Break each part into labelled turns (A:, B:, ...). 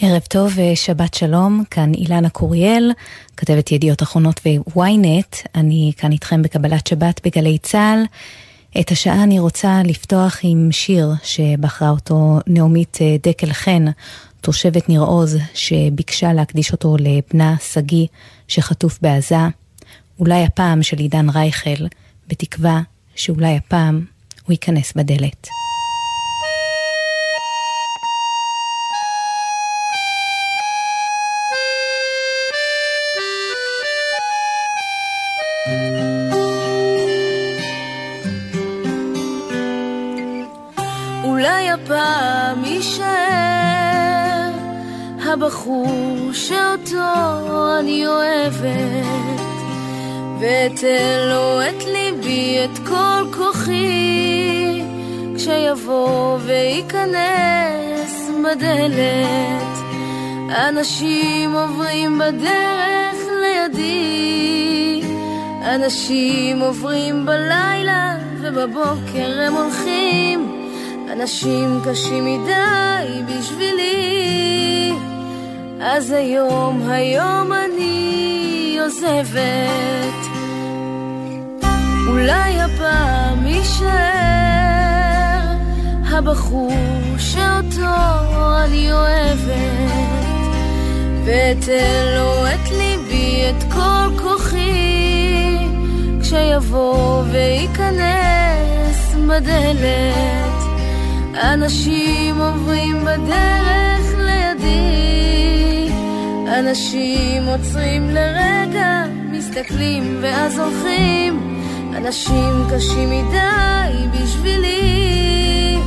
A: ערב טוב ושבת שלום, כאן אילנה קוריאל, כתבת ידיעות אחרונות ו-ynet, אני כאן איתכם בקבלת שבת בגלי צה"ל. את השעה אני רוצה לפתוח עם שיר שבחרה אותו נעמית אה, דקל חן, תושבת ניר עוז, שביקשה להקדיש אותו לבנה שגיא שחטוף בעזה. אולי הפעם של עידן רייכל, בתקווה שאולי הפעם הוא ייכנס בדלת.
B: הבחור שאותו אני אוהבת ואתן לו את ליבי, את כל כוחי כשיבוא וייכנס בדלת. אנשים עוברים בדרך לידי אנשים עוברים בלילה ובבוקר הם הולכים אנשים קשים מדי בשבילי אז היום, היום אני עוזבת. אולי הפעם יישאר הבחור שאותו אני אוהבת. ואתן לו את ליבי, את כל כוחי כשיבוא וייכנס בדלת. אנשים עוברים בדרך אנשים עוצרים לרגע, מסתכלים ואז הולכים, אנשים קשים מדי בשבילי.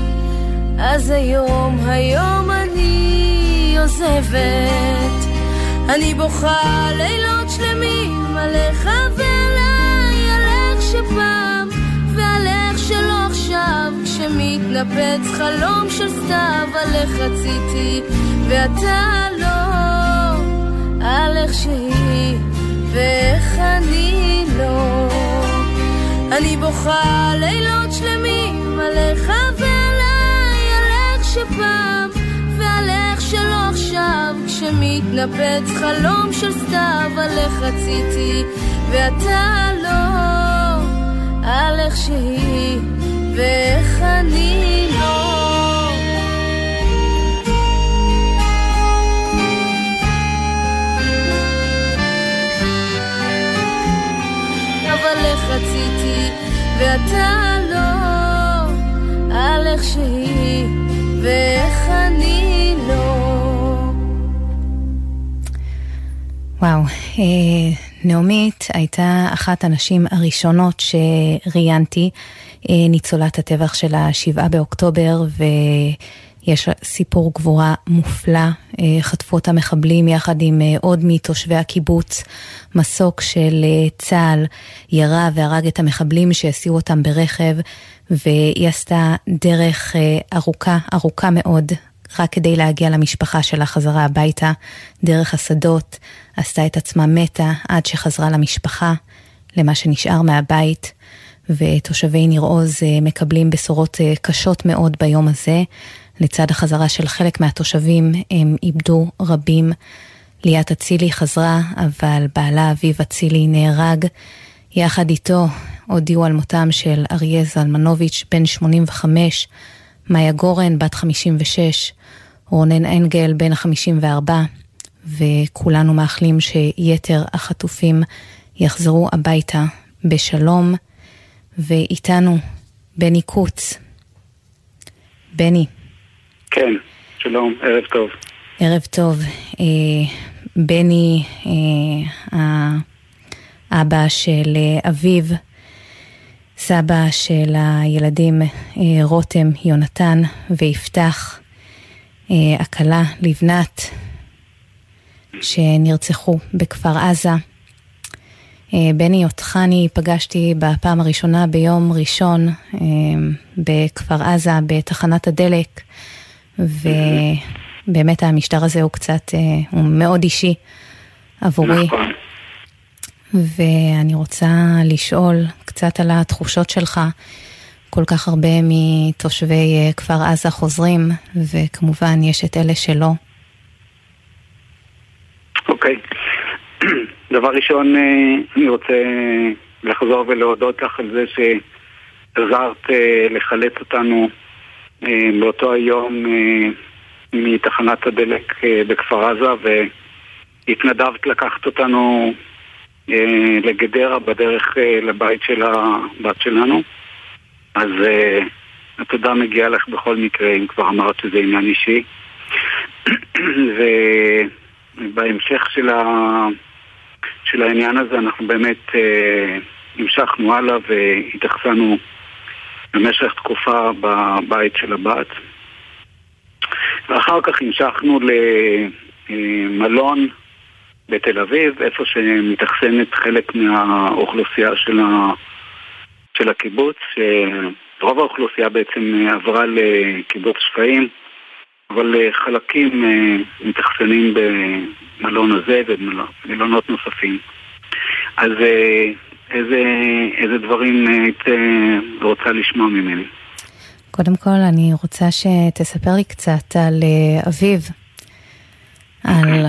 B: אז היום, היום אני עוזבת, אני בוכה לילות שלמים עליך ועליי, על איך שפעם ועל איך שלא עכשיו. שמתנפץ חלום של סתיו על איך רציתי ואתה לא על איך שהיא ואיך אני לא. אני בוכה לילות שלמים עליך ועליי על איך שפעם ועל איך שלא עכשיו. כשמתנפץ חלום של סתיו על איך רציתי ואתה לא. על איך שהיא ואיך אני לא רציתי ואתה לא על איך שהיא ואיך אני לא.
A: וואו, אה, נעמית הייתה אחת הנשים הראשונות שראיינתי אה, ניצולת הטבח של השבעה באוקטובר, ויש סיפור גבורה מופלא. אה, חטפו אותה מחבלים יחד עם אה, עוד מתושבי הקיבוץ. מסוק של צה"ל ירה והרג את המחבלים שהסיעו אותם ברכב, והיא עשתה דרך ארוכה, ארוכה מאוד, רק כדי להגיע למשפחה שלה חזרה הביתה, דרך השדות, עשתה את עצמה מתה עד שחזרה למשפחה, למה שנשאר מהבית. ותושבי ניר עוז אה, מקבלים בשורות אה, קשות מאוד ביום הזה. לצד החזרה של חלק מהתושבים הם איבדו רבים. ליאת אצילי חזרה, אבל בעלה אביב אצילי נהרג. יחד איתו הודיעו על מותם של אריה זלמנוביץ', בן 85, מאיה גורן, בת 56, רונן אנגל, בן 54, וכולנו מאחלים שיתר החטופים יחזרו הביתה בשלום. ואיתנו בני קוץ. בני.
C: כן, שלום, ערב טוב.
A: ערב טוב. אה, בני, אה, האבא של אה, אביו, סבא של הילדים אה, רותם, יונתן ויפתח, אה, הכלה לבנת, שנרצחו בכפר עזה. אה, בני, אותך אני פגשתי בפעם הראשונה ביום ראשון אה, בכפר עזה, בתחנת הדלק, ובאמת המשטר הזה הוא קצת, אה, הוא מאוד אישי עבורי. נכון. ואני רוצה לשאול קצת על התחושות שלך. כל כך הרבה מתושבי כפר עזה חוזרים, וכמובן יש את אלה שלא.
C: אוקיי. דבר ראשון, אני רוצה לחזור ולהודות לך על זה שעזרת לחלץ אותנו באותו היום מתחנת הדלק בכפר עזה והתנדבת לקחת אותנו לגדרה בדרך לבית של הבת שלנו. אז התודה מגיעה לך בכל מקרה, אם כבר אמרת שזה עניין אישי. ובהמשך של, ה... של העניין הזה אנחנו באמת אה, המשכנו הלאה והתייחסנו במשך תקופה בבית של הבת. ואחר כך המשכנו למלון בתל אביב, איפה שמתאכסנת חלק מהאוכלוסייה של, ה... של הקיבוץ. רוב האוכלוסייה בעצם עברה לקיבוץ שפיים. אבל אה, חלקים אה, מתאכסנים במלון הזה ובמלונות נוספים. אז אה, איזה, איזה דברים היית רוצה לשמוע ממני?
A: קודם כל, אני רוצה שתספר לי קצת על אביו, על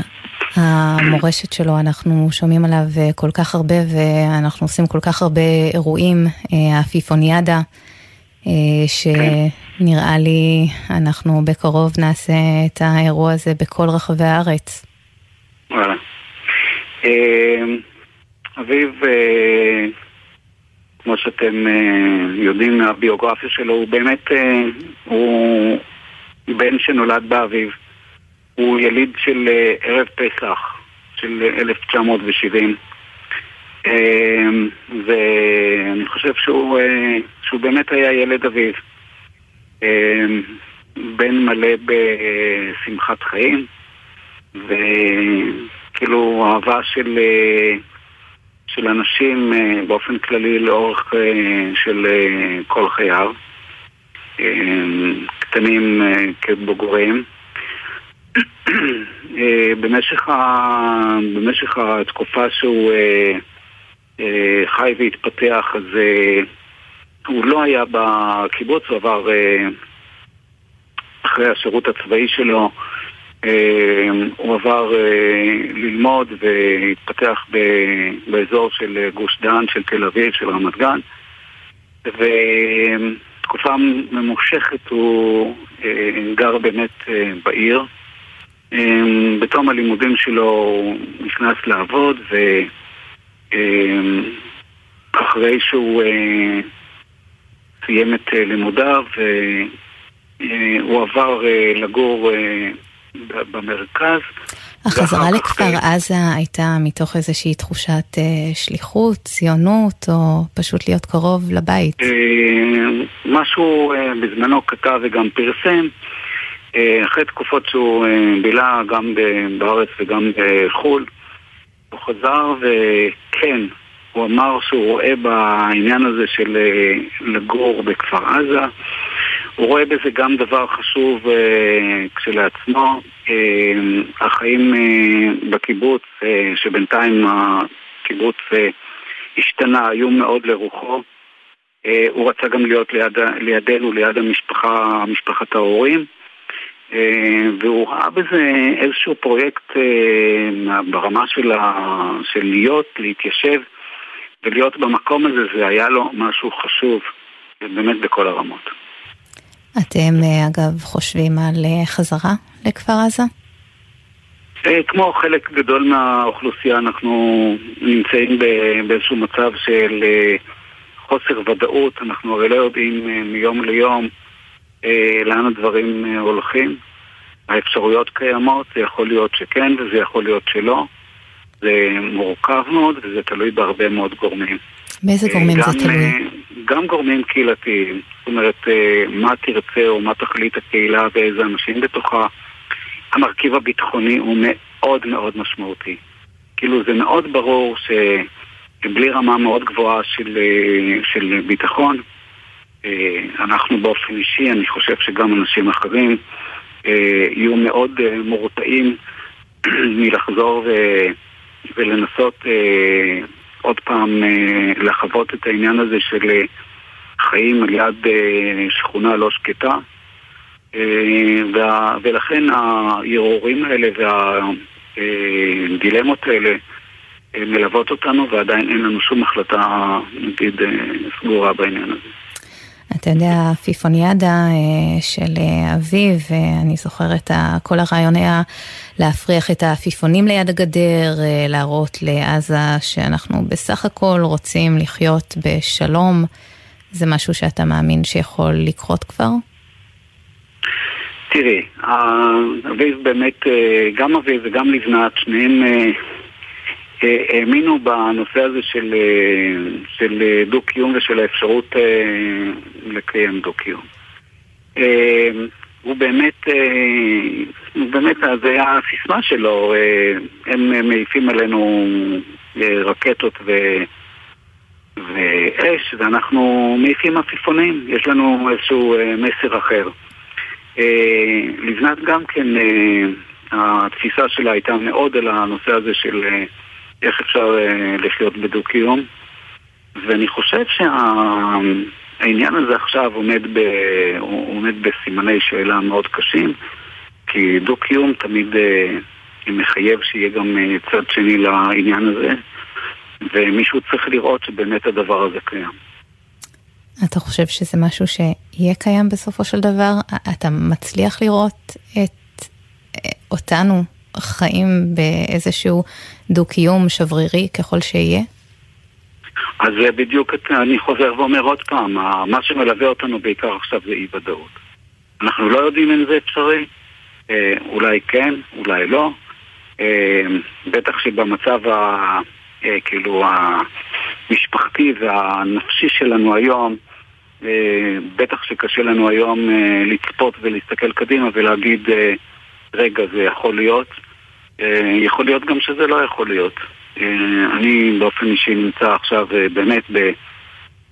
A: המורשת שלו, אנחנו שומעים עליו כל כך הרבה ואנחנו עושים כל כך הרבה אירועים, האפיפוניאדה, ש... נראה לי אנחנו בקרוב נעשה את האירוע הזה בכל רחבי הארץ.
C: וואלה. אמ, אביב, אה, כמו שאתם אה, יודעים מהביוגרפיה שלו, הוא באמת, אה, הוא בן שנולד באביב. הוא יליד של ערב פסח של 1970. אמ, ואני חושב שהוא, שהוא באמת היה ילד אביב. אמ, בן מלא בשמחת חיים, וכאילו אהבה של, של אנשים אה, באופן כללי לאורך אה, של כל חייו, קטנים כבוגרים. במשך, ה... במשך התקופה שהוא חי והתפתח, אז הוא לא היה בקיבוץ, הוא עבר אה, אחרי השירות הצבאי שלו, אה, הוא עבר אה, ללמוד והתפתח באזור של גוש דן, של תל אביב, של רמת גן, ותקופה ממושכת הוא גר באמת בעיר. בתום הלימודים שלו הוא נכנס לעבוד, ואחרי שהוא סיים את אה, לימודיו, והוא עבר אה, לגור אה, במרכז.
A: החזרה לכפר עזה הייתה מתוך איזושהי תחושת שליחות, ציונות, או פשוט להיות קרוב לבית?
C: משהו בזמנו כתב וגם פרסם. אחרי תקופות שהוא בילה גם בארץ וגם בחו"ל, הוא חזר וכן, הוא אמר שהוא רואה בעניין הזה של אה, לגור בכפר עזה, הוא רואה בזה גם דבר חשוב אה, כשלעצמו. אה, החיים אה, בקיבוץ, אה, שבינתיים הקיבוץ אה, השתנה, היו מאוד לרוחו. אה, הוא רצה גם להיות ליד, לידינו, ליד המשפחה, משפחת ההורים. אה, והוא ראה בזה איזשהו פרויקט אה, ברמה של, ה, של להיות, להתיישב ולהיות במקום הזה זה היה לו משהו חשוב, באמת בכל הרמות.
A: אתם אה, אגב חושבים על אה, חזרה לכפר עזה?
C: אה, כמו חלק גדול מהאוכלוסייה אנחנו נמצאים באיזשהו מצב של חוסר ודאות, אנחנו הרי לא יודעים מיום ליום לאן הדברים הולכים. האפשרויות קיימות, זה יכול להיות שכן וזה יכול להיות שלא. זה מורכב מאוד וזה תלוי בהרבה מאוד גורמים.
A: באיזה גורמים
C: גם,
A: זה תלוי? אה,
C: גם גורמים קהילתיים, זאת אומרת, אה, מה תרצה או מה תחליט הקהילה ואיזה אנשים בתוכה. המרכיב הביטחוני הוא מאוד מאוד משמעותי. כאילו זה מאוד ברור שבלי רמה מאוד גבוהה של, אה, של ביטחון, אנחנו באופן אישי, אני חושב שגם אנשים אחרים, יהיו מאוד מורתעים מלחזור ו... ולנסות אה, עוד פעם אה, לחוות את העניין הזה של אה, חיים על יד אה, שכונה לא שקטה. אה, וה, ולכן הערעורים האלה הדילמות האלה מלוות אותנו ועדיין אין לנו שום החלטה, נגיד, סגורה בעניין הזה.
A: אתה יודע, פיפוניאדה אה, של אה, אביו, אני זוכרת, כל הרעיון היה להפריח את העפיפונים ליד הגדר, אה, להראות לעזה שאנחנו בסך הכל רוצים לחיות בשלום. זה משהו שאתה מאמין שיכול לקרות כבר?
C: תראי, אביב באמת, גם אביב וגם לבנת, שניהם האמינו בנושא הזה של, אה, של אה, דו-קיום ושל האפשרות אה, לקיים דו-קיום. הוא באמת, הוא באמת, זה היה הסיסמה שלו, הם מעיפים עלינו רקטות ו... ואש, ואנחנו מעיפים עפיפונים, יש לנו איזשהו מסר אחר. לבנת גם כן, התפיסה שלה הייתה מאוד על הנושא הזה של איך אפשר אה, לחיות בדו-קיום. ואני חושב שהעניין הזה עכשיו עומד, ב, עומד בסימני שאלה מאוד קשים, כי דו-קיום תמיד אה, מחייב שיהיה גם אה, צד שני לעניין הזה, ומישהו צריך לראות שבאמת הדבר הזה קיים.
A: אתה חושב שזה משהו שיהיה קיים בסופו של דבר? אתה מצליח לראות את אותנו חיים באיזשהו דו-קיום שברירי ככל שיהיה?
C: אז בדיוק אני חוזר ואומר עוד פעם, מה שמלווה אותנו בעיקר עכשיו זה אי-ודאות. אנחנו לא יודעים אם זה אפשרי, אה, אולי כן, אולי לא. אה, בטח שבמצב ה... אה, כאילו המשפחתי והנפשי שלנו היום, בטח שקשה לנו היום לצפות ולהסתכל קדימה ולהגיד רגע, זה יכול להיות. אה, יכול להיות גם שזה לא יכול להיות. אה, אני באופן אישי נמצא עכשיו אה, באמת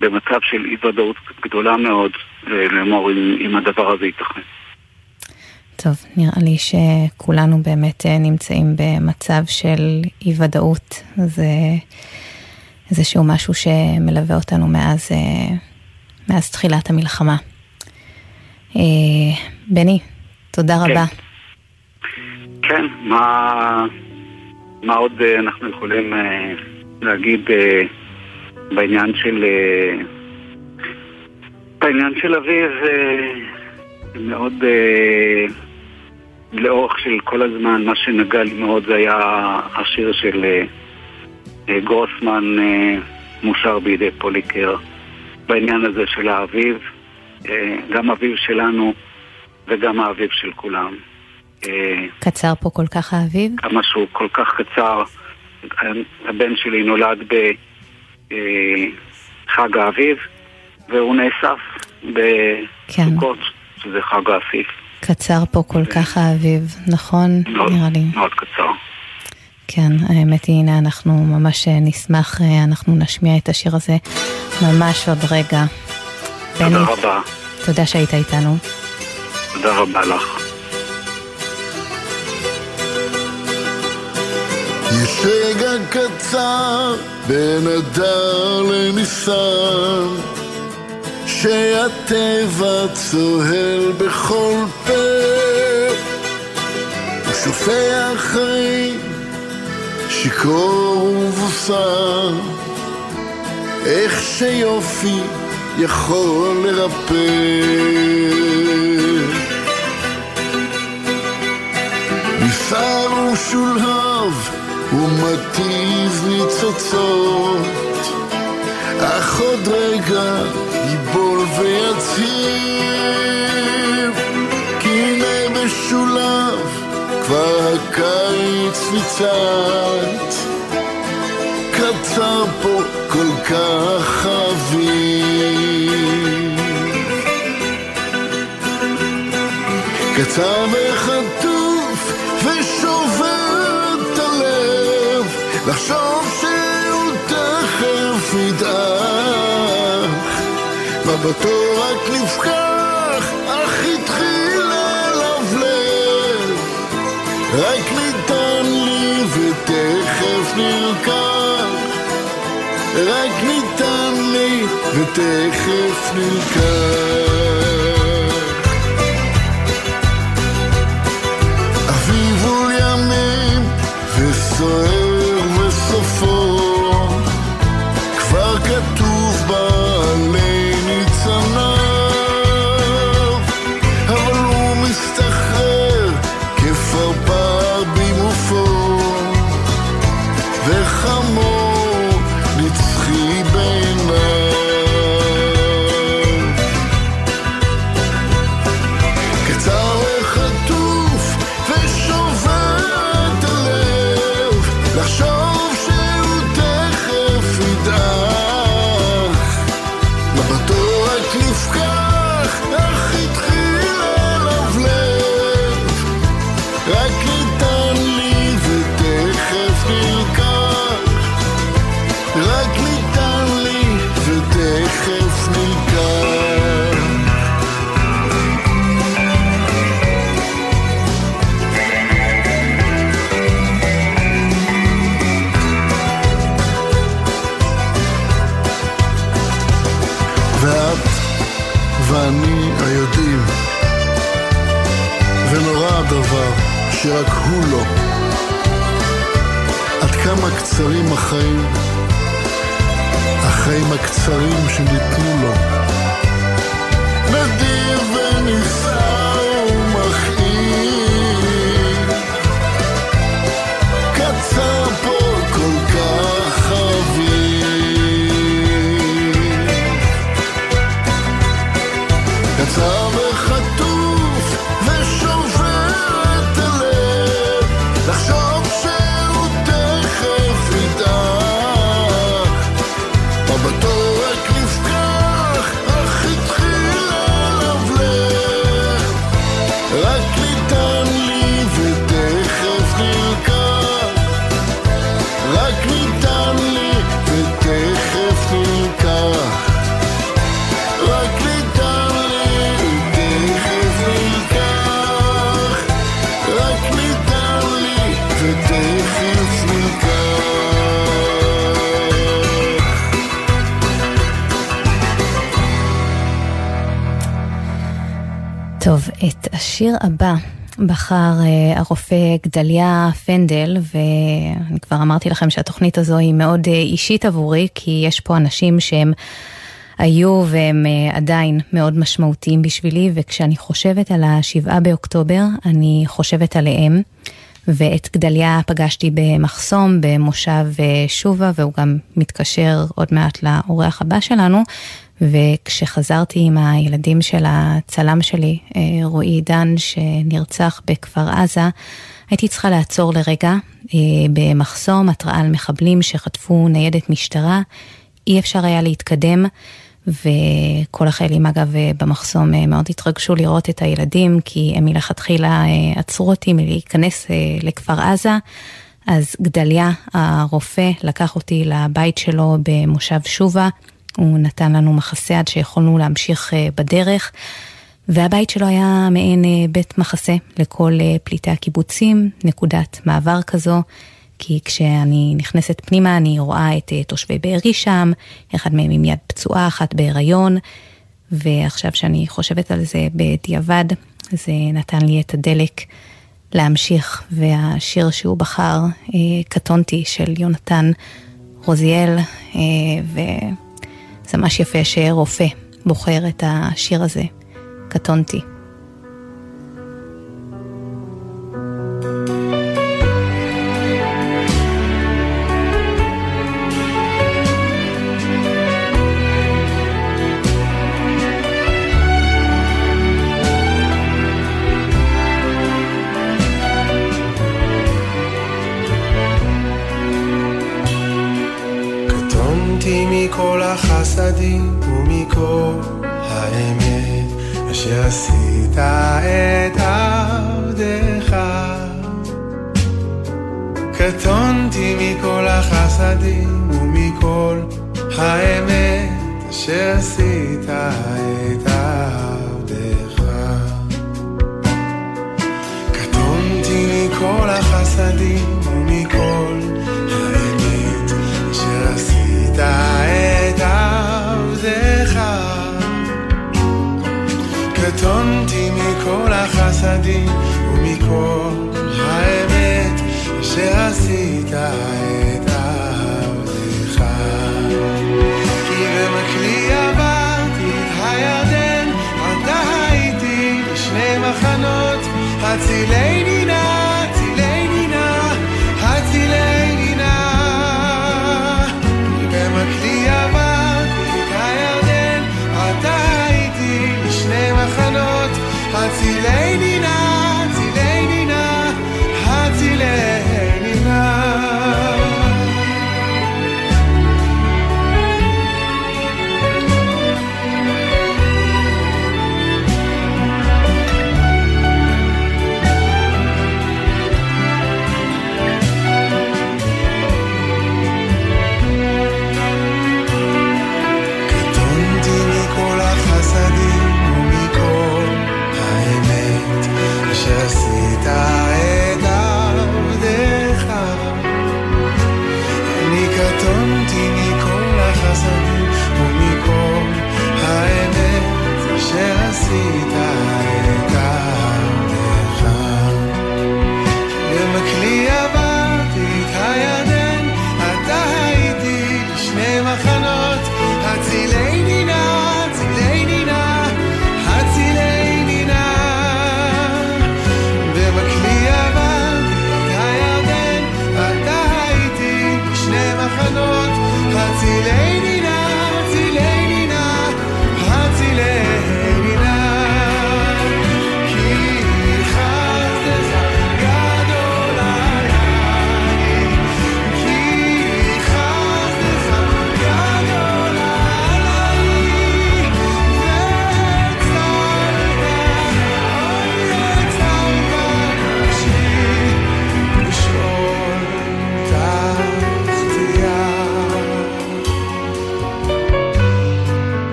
C: במצב של אי ודאות גדולה מאוד לאמור אם, אם הדבר הזה ייתכן.
A: טוב, נראה לי שכולנו באמת נמצאים במצב של אי ודאות. זה איזשהו משהו שמלווה אותנו מאז, מאז תחילת המלחמה. בני, תודה כן. רבה.
C: כן, מה, מה עוד אה, אנחנו יכולים אה, להגיד אה, בעניין של... בעניין של אביב מאוד לאורך של כל הזמן, מה שנגע לי מאוד זה היה השיר של גרוסמן מושר בידי פוליקר בעניין הזה של האביב, גם אביב שלנו וגם האביב של כולם.
A: קצר פה כל כך האביב?
C: כמה שהוא כל כך קצר. הבן שלי נולד בחג האביב, והוא נאסף בסוכות, כן. שזה חג האסיף.
A: קצר פה כל כך האביב, נכון?
C: מאוד,
A: נראה לי.
C: מאוד קצר.
A: כן, האמת היא, הנה, אנחנו ממש נשמח, אנחנו נשמיע את השיר הזה ממש עוד רגע.
C: תודה בני, רבה.
A: תודה שהיית איתנו.
C: תודה רבה לך.
D: יש רגע קצר בין אדר לניסן שהטבע צוהל בכל פה ושופע חיים שיכור ובוסר. איך שיופי יכול לרפא. ניסר ושולהב ומתיז ניצוצות, אך עוד רגע ייבול ויצהיר, כי הנה משולב כבר הקיץ ניצת, קצר פה כל כך אביב. קצר וחטוף לחשוב שהוא תכף ידעך מבטו רק נפקח, אך התחיל ללבלב. רק ניתן לי ותכף נלקח. רק ניתן לי ותכף נלקח החיים, החיים הקצרים שניתנו לו. את
A: השיר הבא בחר אה, הרופא גדליה פנדל, ואני כבר אמרתי לכם שהתוכנית הזו היא מאוד אה, אישית עבורי, כי יש פה אנשים שהם היו והם אה, עדיין מאוד משמעותיים בשבילי, וכשאני חושבת על השבעה באוקטובר, אני חושבת עליהם. ואת גדליה פגשתי במחסום במושב שובה, והוא גם מתקשר עוד מעט לאורח הבא שלנו. וכשחזרתי עם הילדים של הצלם שלי, אה, רועי עידן, שנרצח בכפר עזה, הייתי צריכה לעצור לרגע אה, במחסום, התראה על מחבלים שחטפו ניידת משטרה. אי אפשר היה להתקדם, וכל החיילים אגב אה, במחסום מאוד התרגשו לראות את הילדים, כי הם מלכתחילה עצרו אותי מלהיכנס לכפר עזה. אז גדליה, הרופא, לקח אותי לבית שלו במושב שובה. הוא נתן לנו מחסה עד שיכולנו להמשיך אה, בדרך. והבית שלו היה מעין אה, בית מחסה לכל אה, פליטי הקיבוצים, נקודת מעבר כזו, כי כשאני נכנסת פנימה אני רואה את תושבי בארי שם, אחד מהם עם יד פצועה, אחת בהיריון, ועכשיו שאני חושבת על זה בדיעבד, זה נתן לי את הדלק להמשיך, והשיר שהוא בחר, קטונתי של יונתן רוזיאל, אה, וזה ממש יפה שרופא בוחר את השיר הזה. קטונתי
E: החסדים ומכל האמת אשר עשית את עבדך. קטונתי מכל החסדים ומכל האמת אשר עשית את עבדך. קטונתי מכל החסדים ומכל האמת אשר עשית את קטונתי מכל החסדים ומכל האמת אשר עשית את עבדך. כי במקלי עברתי את הירדן, עתה הייתי בשני מחנות, הצילני הצילני נא,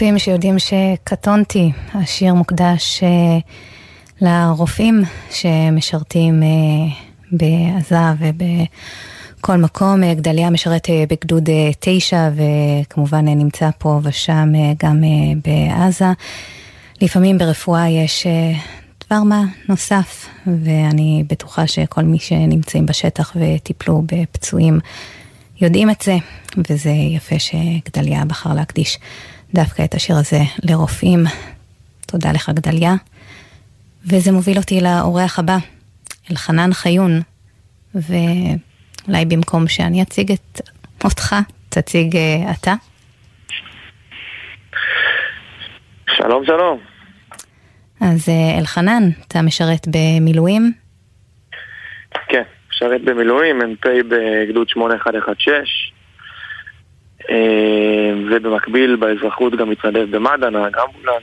A: אך רופאים שיודעים שקטונתי, השיר מוקדש אה, לרופאים שמשרתים אה, בעזה ובכל מקום. אה, גדליה משרת בגדוד אה, תשע וכמובן נמצא פה ושם גם בעזה. לפעמים ברפואה יש דבר מה נוסף, ואני בטוחה שכל מי שנמצאים בשטח וטיפלו בפצועים יודעים את זה, וזה יפה שגדליה בחר להקדיש דווקא את השיר הזה לרופאים. תודה לך גדליה. וזה מוביל אותי לאורח הבא, אלחנן חיון, ואולי במקום שאני אציג את אותך, תציג אה, אתה.
F: שלום, שלום.
A: אז אה, אלחנן, אתה משרת במילואים?
F: כן, משרת במילואים, מ"פ בגדוד 8116. אה, ובמקביל באזרחות גם מתנדב במד"א, נהג אמבולנס.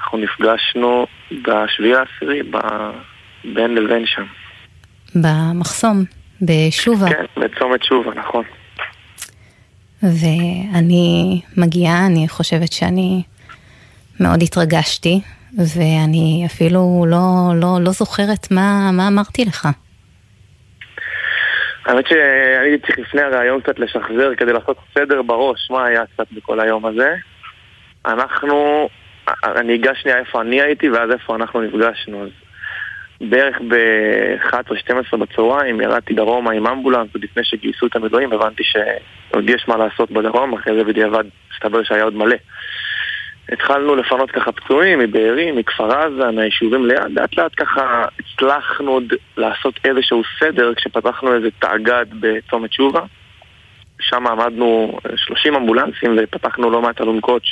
F: אנחנו נפגשנו בשביעי העשירי ב- בין לבין שם.
A: במחסום, בשובה.
F: כן, בצומת שובה, נכון.
A: ואני מגיעה, אני חושבת שאני מאוד התרגשתי, ואני אפילו לא, לא, לא זוכרת מה, מה אמרתי לך.
F: האמת שהייתי צריך לפני הרעיון קצת לשחזר כדי לעשות סדר בראש, מה היה קצת בכל היום הזה. אנחנו, אני אגע שנייה איפה אני הייתי ואז איפה אנחנו נפגשנו. אז בערך ב-11-12 בצהריים ירדתי דרומה עם אמבולנס עוד לפני שגייסו את המילואים, הבנתי שעוד יש מה לעשות בדרום, אחרי זה בדיעבד הסתבר שהיה עוד מלא. התחלנו לפנות ככה פצועים מבארי, מכפר עזה, מהיישובים ליד, לאט לאט ככה הצלחנו עוד לעשות איזשהו סדר כשפתחנו איזה תאגד בצומת שובה. שם עמדנו 30 אמבולנסים ופתחנו לא מעט אלונקות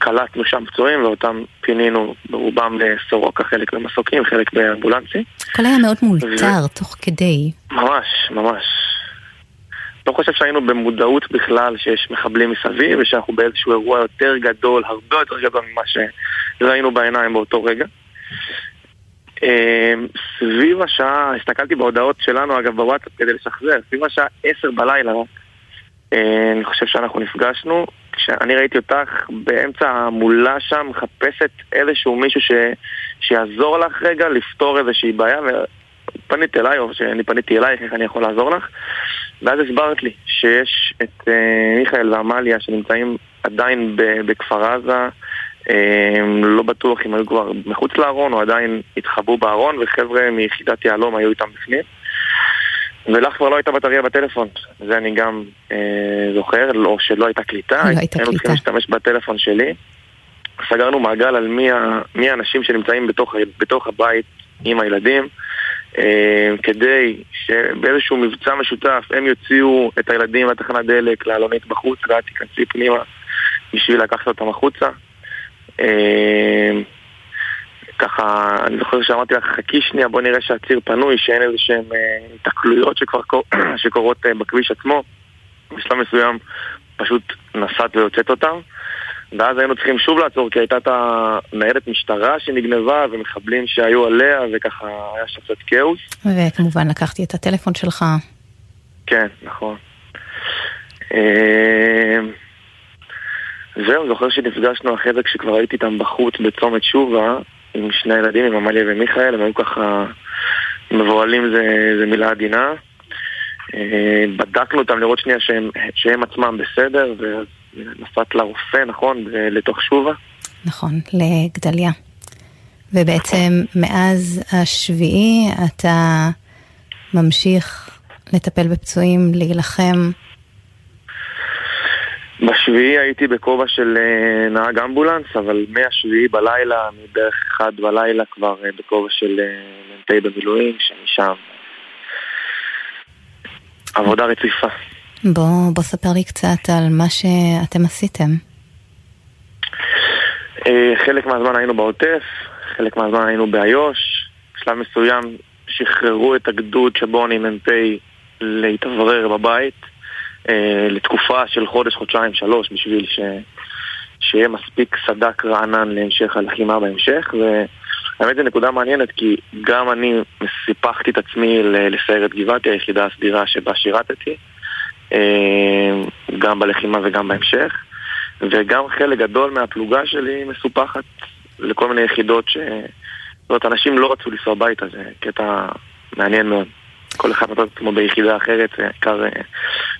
F: שקלטנו שם פצועים ואותם פינינו ברובם לסורוקה, חלק במסוקים, חלק באמבולנסים.
A: הכל היה מאוד מאולתר תוך כדי.
F: ממש, ממש. לא חושב שהיינו במודעות בכלל שיש מחבלים מסביב ושאנחנו באיזשהו אירוע יותר גדול, הרבה יותר גדול ממה שראינו בעיניים באותו רגע. אה, סביב השעה, הסתכלתי בהודעות שלנו אגב בוואטסאפ כדי לשחזר, סביב השעה עשר בלילה אה, אני חושב שאנחנו נפגשנו, כשאני ראיתי אותך באמצע המולה שם מחפשת איזשהו מישהו ש... שיעזור לך רגע לפתור איזושהי בעיה ופנית אליי או שאני פניתי אלייך איך אני יכול לעזור לך ואז הסברת לי שיש את אה, מיכאל ועמליה שנמצאים עדיין ב- בכפר עזה אה, לא בטוח אם היו כבר מחוץ לארון או עדיין התחבאו בארון וחבר'ה מיחידת יהלום היו איתם בפנים ולך כבר לא הייתה בטריה בטלפון, זה אני גם אה, זוכר, או שלא הייתה קליטה,
A: לא הייתה
F: היינו. צריכים להשתמש בטלפון שלי. סגרנו מעגל על מי, מי האנשים שנמצאים בתוך, בתוך הבית עם הילדים. אה, כדי שבאיזשהו מבצע משותף הם יוציאו את הילדים מהתחנת דלק לאלונית בחוץ, ואת תיכנסי פנימה בשביל לקחת אותם החוצה. אה, ככה, אני זוכר שאמרתי לך, חכי שנייה, בוא נראה שהציר פנוי, שאין איזה שהן התקלויות שכבר קור... שקורות בכביש עצמו. בשלב מסוים פשוט נסעת ויוצאת אותם. ואז היינו צריכים שוב לעצור, כי הייתה את הניידת משטרה שנגנבה, ומחבלים שהיו עליה, וככה היה שם קצת כאוס.
A: וכמובן לקחתי את הטלפון שלך.
F: כן, נכון. אה, זהו, זוכר שנפגשנו אחרי זה כשכבר הייתי איתם בחוץ בצומת שובה, עם שני ילדים, עם עמליה ומיכאל, הם היו ככה מבוהלים זה, זה מילה עדינה. אה, בדקנו אותם לראות שנייה שהם, שהם עצמם בסדר, ונסעת לרופא, נכון, לתוך שובה.
A: נכון, לגדליה. ובעצם מאז השביעי אתה ממשיך לטפל בפצועים, להילחם.
F: בשביעי הייתי בכובע של אה, נהג אמבולנס, אבל מהשביעי בלילה, מבערך אחד בלילה כבר אה, בכובע של מ"פ במילואים, שמשם עבודה רציפה.
A: בוא, בוא ספר לי קצת על מה שאתם עשיתם.
F: אה, חלק מהזמן היינו בעוטף, חלק מהזמן היינו באיו"ש. בשלב מסוים שחררו את הגדוד שבו אני מ"פ להתאוורר בבית אה, לתקופה של חודש, חודשיים, שלוש, בשביל ש... שיהיה מספיק סדק רענן להמשך הלחימה בהמשך. ו... האמת זו נקודה מעניינת כי גם אני סיפחתי את עצמי לסיירת גבעתי, היחידה הסדירה שבה שירתתי, גם בלחימה וגם בהמשך, וגם חלק גדול מהפלוגה שלי מסופחת לכל מיני יחידות ש... זאת אומרת, אנשים לא רצו לנסוע הביתה, זה קטע מעניין מאוד. כל אחד נתן עצמו ביחידה אחרת, העיקר אה,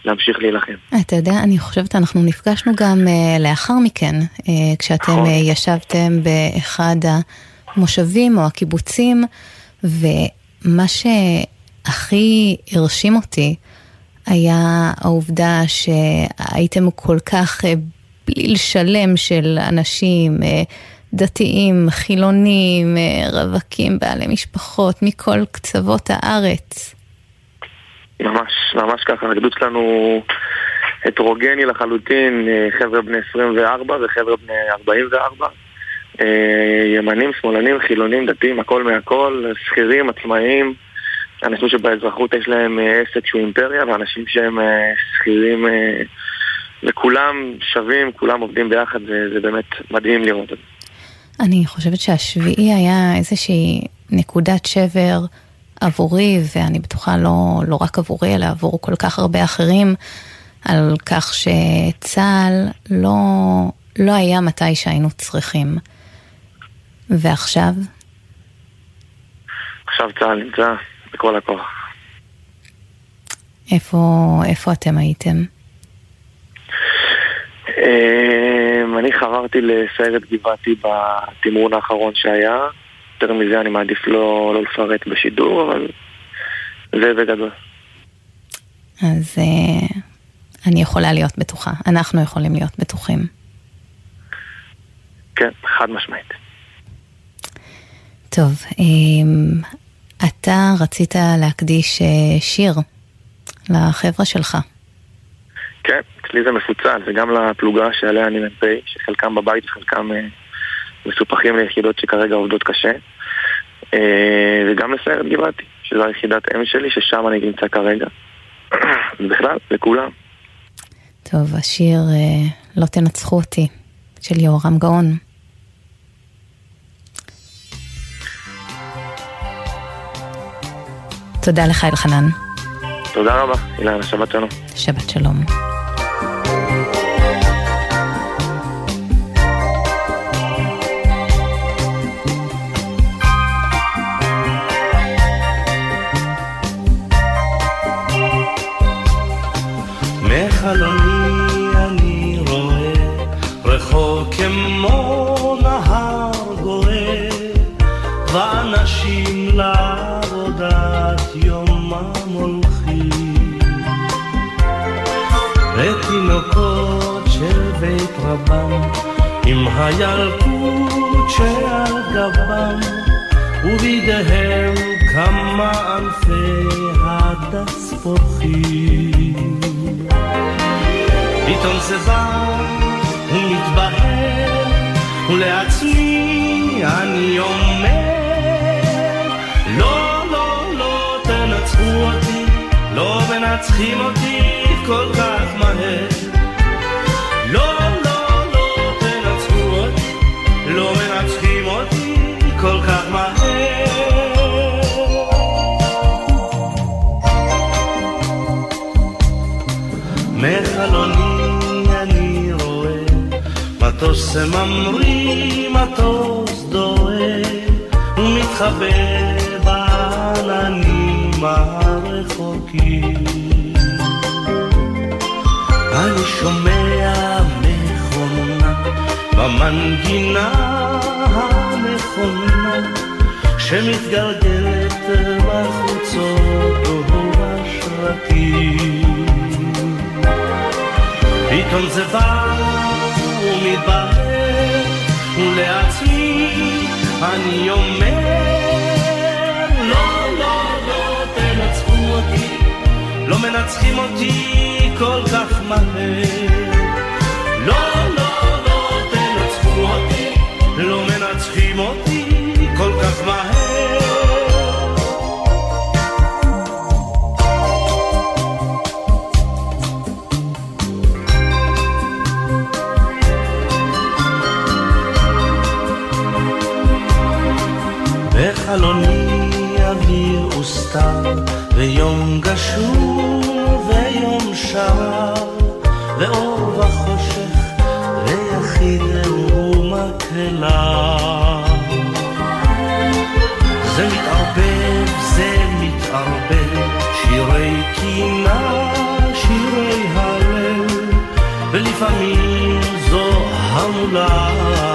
F: להמשיך להילחם.
A: אתה יודע, אני חושבת, אנחנו נפגשנו גם לאחר מכן, כשאתם uh, ישבתם באחד. המושבים או הקיבוצים, ומה שהכי הרשים אותי היה העובדה שהייתם כל כך אה, בליל שלם של אנשים, אה, דתיים, חילונים, אה, רווקים, בעלי משפחות, מכל קצוות הארץ.
F: ממש, ממש ככה, הגדוד שלנו הטרוגני לחלוטין, חבר'ה בני 24 וחבר'ה בני 44. אה, ימנים, שמאלנים, חילונים, דתיים, הכל מהכל, שכירים, עצמאיים, אנשים שבאזרחות יש להם אה, עסק שהוא אימפריה, ואנשים שהם אה, שכירים, וכולם שווים, כולם עובדים ביחד, וזה באמת מדהים לראות את זה.
A: אני חושבת שהשביעי היה איזושהי נקודת שבר עבורי, ואני בטוחה לא, לא רק עבורי, אלא עבור כל כך הרבה אחרים, על כך שצה"ל לא, לא היה מתי שהיינו צריכים. ועכשיו?
F: עכשיו צה"ל נמצא בכל הכוח.
A: איפה, איפה אתם הייתם?
F: אמ, אני חברתי לסיירת גבעתי בתמרון האחרון שהיה. יותר מזה אני מעדיף לא, לא לפרט בשידור, אבל זה בגדול.
A: אז uh, אני יכולה להיות בטוחה, אנחנו יכולים להיות בטוחים.
F: כן, חד משמעית.
A: טוב, אמ, אתה רצית להקדיש אה, שיר לחבר'ה שלך.
F: כן, אצלי זה מפוצל, וגם לפלוגה שעליה אני מ"פ, שחלקם בבית וחלקם אה, מסופחים ליחידות שכרגע עובדות קשה. אה, וגם לסיירת גבעתי, שזו היחידת אם שלי, ששם אני נמצא כרגע. בכלל, לכולם.
A: טוב, השיר "לא תנצחו אותי" של יהורם גאון. תודה לך, אלחנן.
F: תודה רבה, אילנה, שבת שלום.
A: שבת שלום.
G: הילקוט שעל גבם ובידיהם כמה אלפי הדס פורחים. פתאום זה בא ומתבהר, ולעצמי אני אומר, לא, לא, לא תנצחו אותי, לא מנצחים אותי כל כך מטוס ממריא, מטוס דוהה ומתחבא בעננים הרחוקים. אני שומע מכונה במנגינה הנכונה שמתגלגלת בחוצות ובשרקים. פתאום זה בא ומתברר, ולעצמי אני אומר, לא, לא, לא תנצחו אותי, לא מנצחים אותי כל כך מהר. לא, לא, לא תנצחו אותי, לא מנצחים אותי בחלוני אוויר וסתר, ויום גשור ויום שרר, ואור וחושך, ויחיד ומקהלה. זה מתערבב, זה מתערבב, שירי קינה, שירי הלל, ולפעמים זו המולה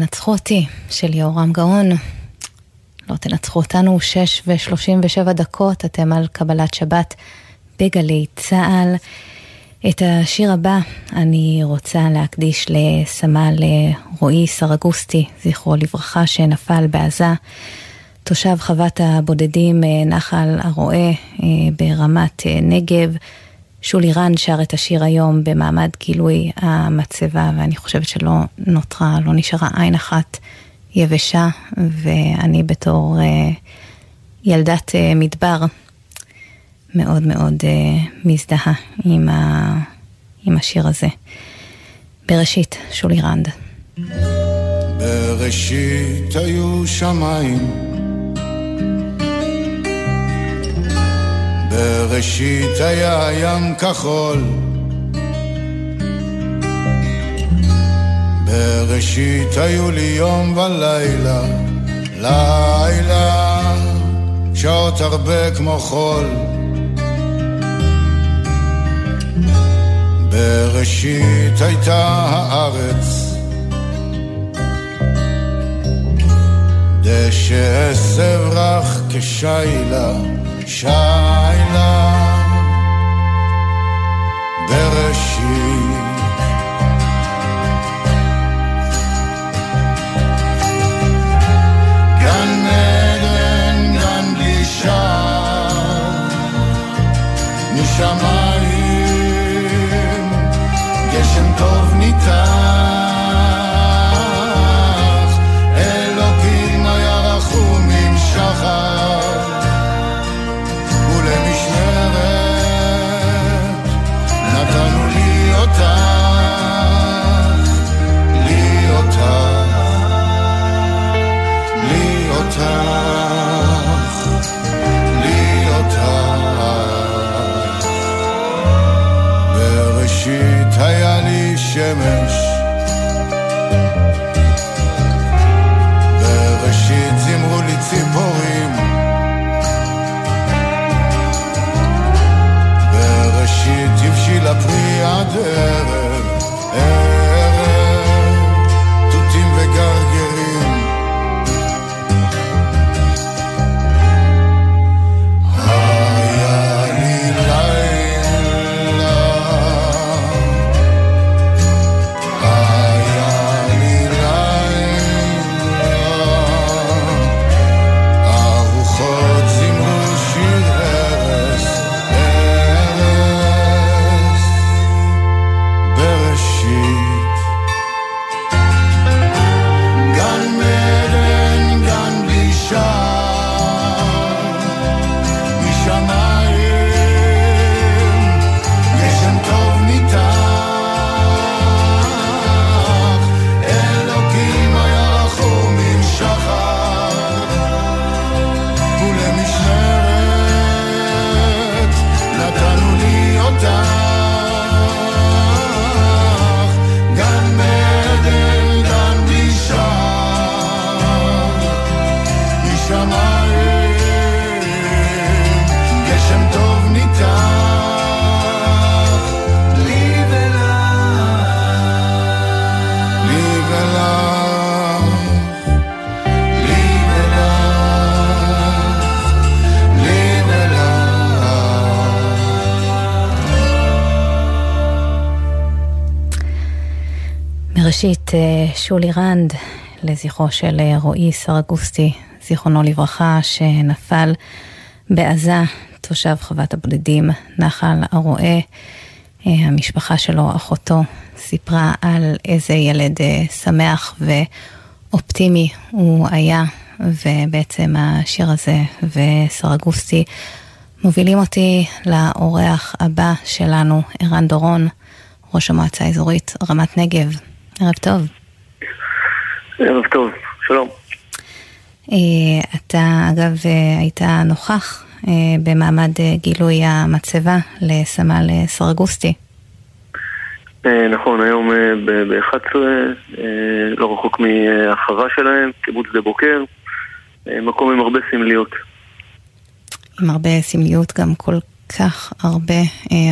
G: תנצחו אותי,
A: של יהורם גאון. לא תנצחו אותנו, 6 ו-37 דקות, אתם על קבלת שבת בגלי צה"ל. את השיר הבא אני רוצה להקדיש לסמל רועי סרגוסטי, זכרו לברכה, שנפל בעזה. תושב חוות הבודדים אה, נחל הרועה אה, ברמת אה, נגב. שולי רן שר את השיר היום במעמד גילוי המצבה, ואני חושבת שלא נותרה, לא נשארה עין אחת יבשה, ואני בתור אה, ילדת אה, מדבר מאוד מאוד אה, מזדהה עם, ה, עם השיר הזה. בראשית, שולי רנד.
H: בראשית היו שמיים, בראשית היה ים כחול, בראשית היו לי יום ולילה, לילה, שעות הרבה כמו חול. בראשית הייתה הארץ, דשא עשב רך כשיילה, שיילה. בראשית Yeah.
A: מראשית, אה, שולי רנד, לזכרו של אה, רועי סרגוסטי, זיכרונו לברכה, שנפל בעזה, תושב חוות הבודדים, נחל הרועה. אה, המשפחה שלו, אחותו, סיפרה על איזה ילד שמח ואופטימי הוא היה, ובעצם השיר הזה וסרגוסטי מובילים אותי לאורח הבא שלנו, ערן דורון, ראש המועצה האזורית רמת נגב. ערב טוב.
I: ערב טוב, שלום.
A: אה, אתה אגב אה, היית נוכח אה, במעמד גילוי המצבה לסמל סרגוסטי.
I: נכון, היום אה, ב-11, לא רחוק מהחווה שלהם, קיבוץ שדה בוקר, מקום עם הרבה סמליות.
A: עם הרבה סמליות, גם כל כך הרבה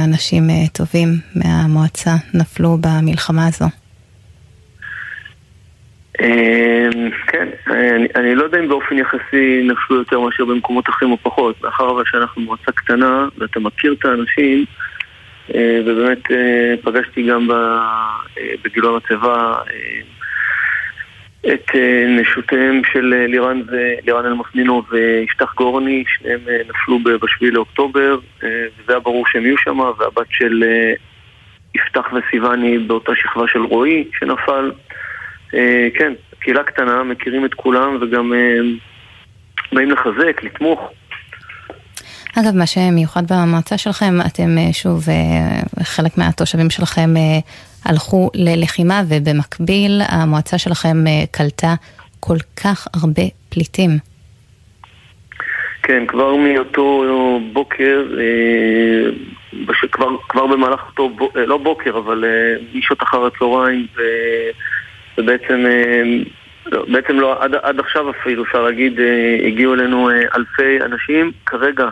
A: אנשים טובים מהמועצה נפלו במלחמה הזו.
I: אה, כן, אני, אני לא יודע אם באופן יחסי נפלו יותר מאשר במקומות אחרים או פחות, מאחר שאנחנו מועצה קטנה ואתה מכיר את האנשים אה, ובאמת אה, פגשתי גם אה, בגילוי המצבה אה, את נשותיהם של לירן, לירן אלמסנינו ויפתח גורני, שניהם נפלו ב- בשביעי לאוקטובר וזה היה ברור שהם יהיו שם והבת של יפתח וסיוני באותה שכבה של רועי שנפל כן, קהילה קטנה, מכירים את כולם וגם אה, באים לחזק, לתמוך.
A: אגב, מה שמיוחד במועצה שלכם, אתם אה, שוב, אה, חלק מהתושבים שלכם אה, הלכו ללחימה, ובמקביל המועצה שלכם אה, קלטה כל כך הרבה פליטים.
I: כן, כבר מאותו בוקר, אה. כבר, כבר במהלך אותו. אה, לא בוקר, אבל אה, משעות אחר הצהריים. ובעצם, אה, לא, בעצם לא, עד, עד עכשיו אפילו, אפשר להגיד, אה, הגיעו אלינו אה, אלפי אנשים. כרגע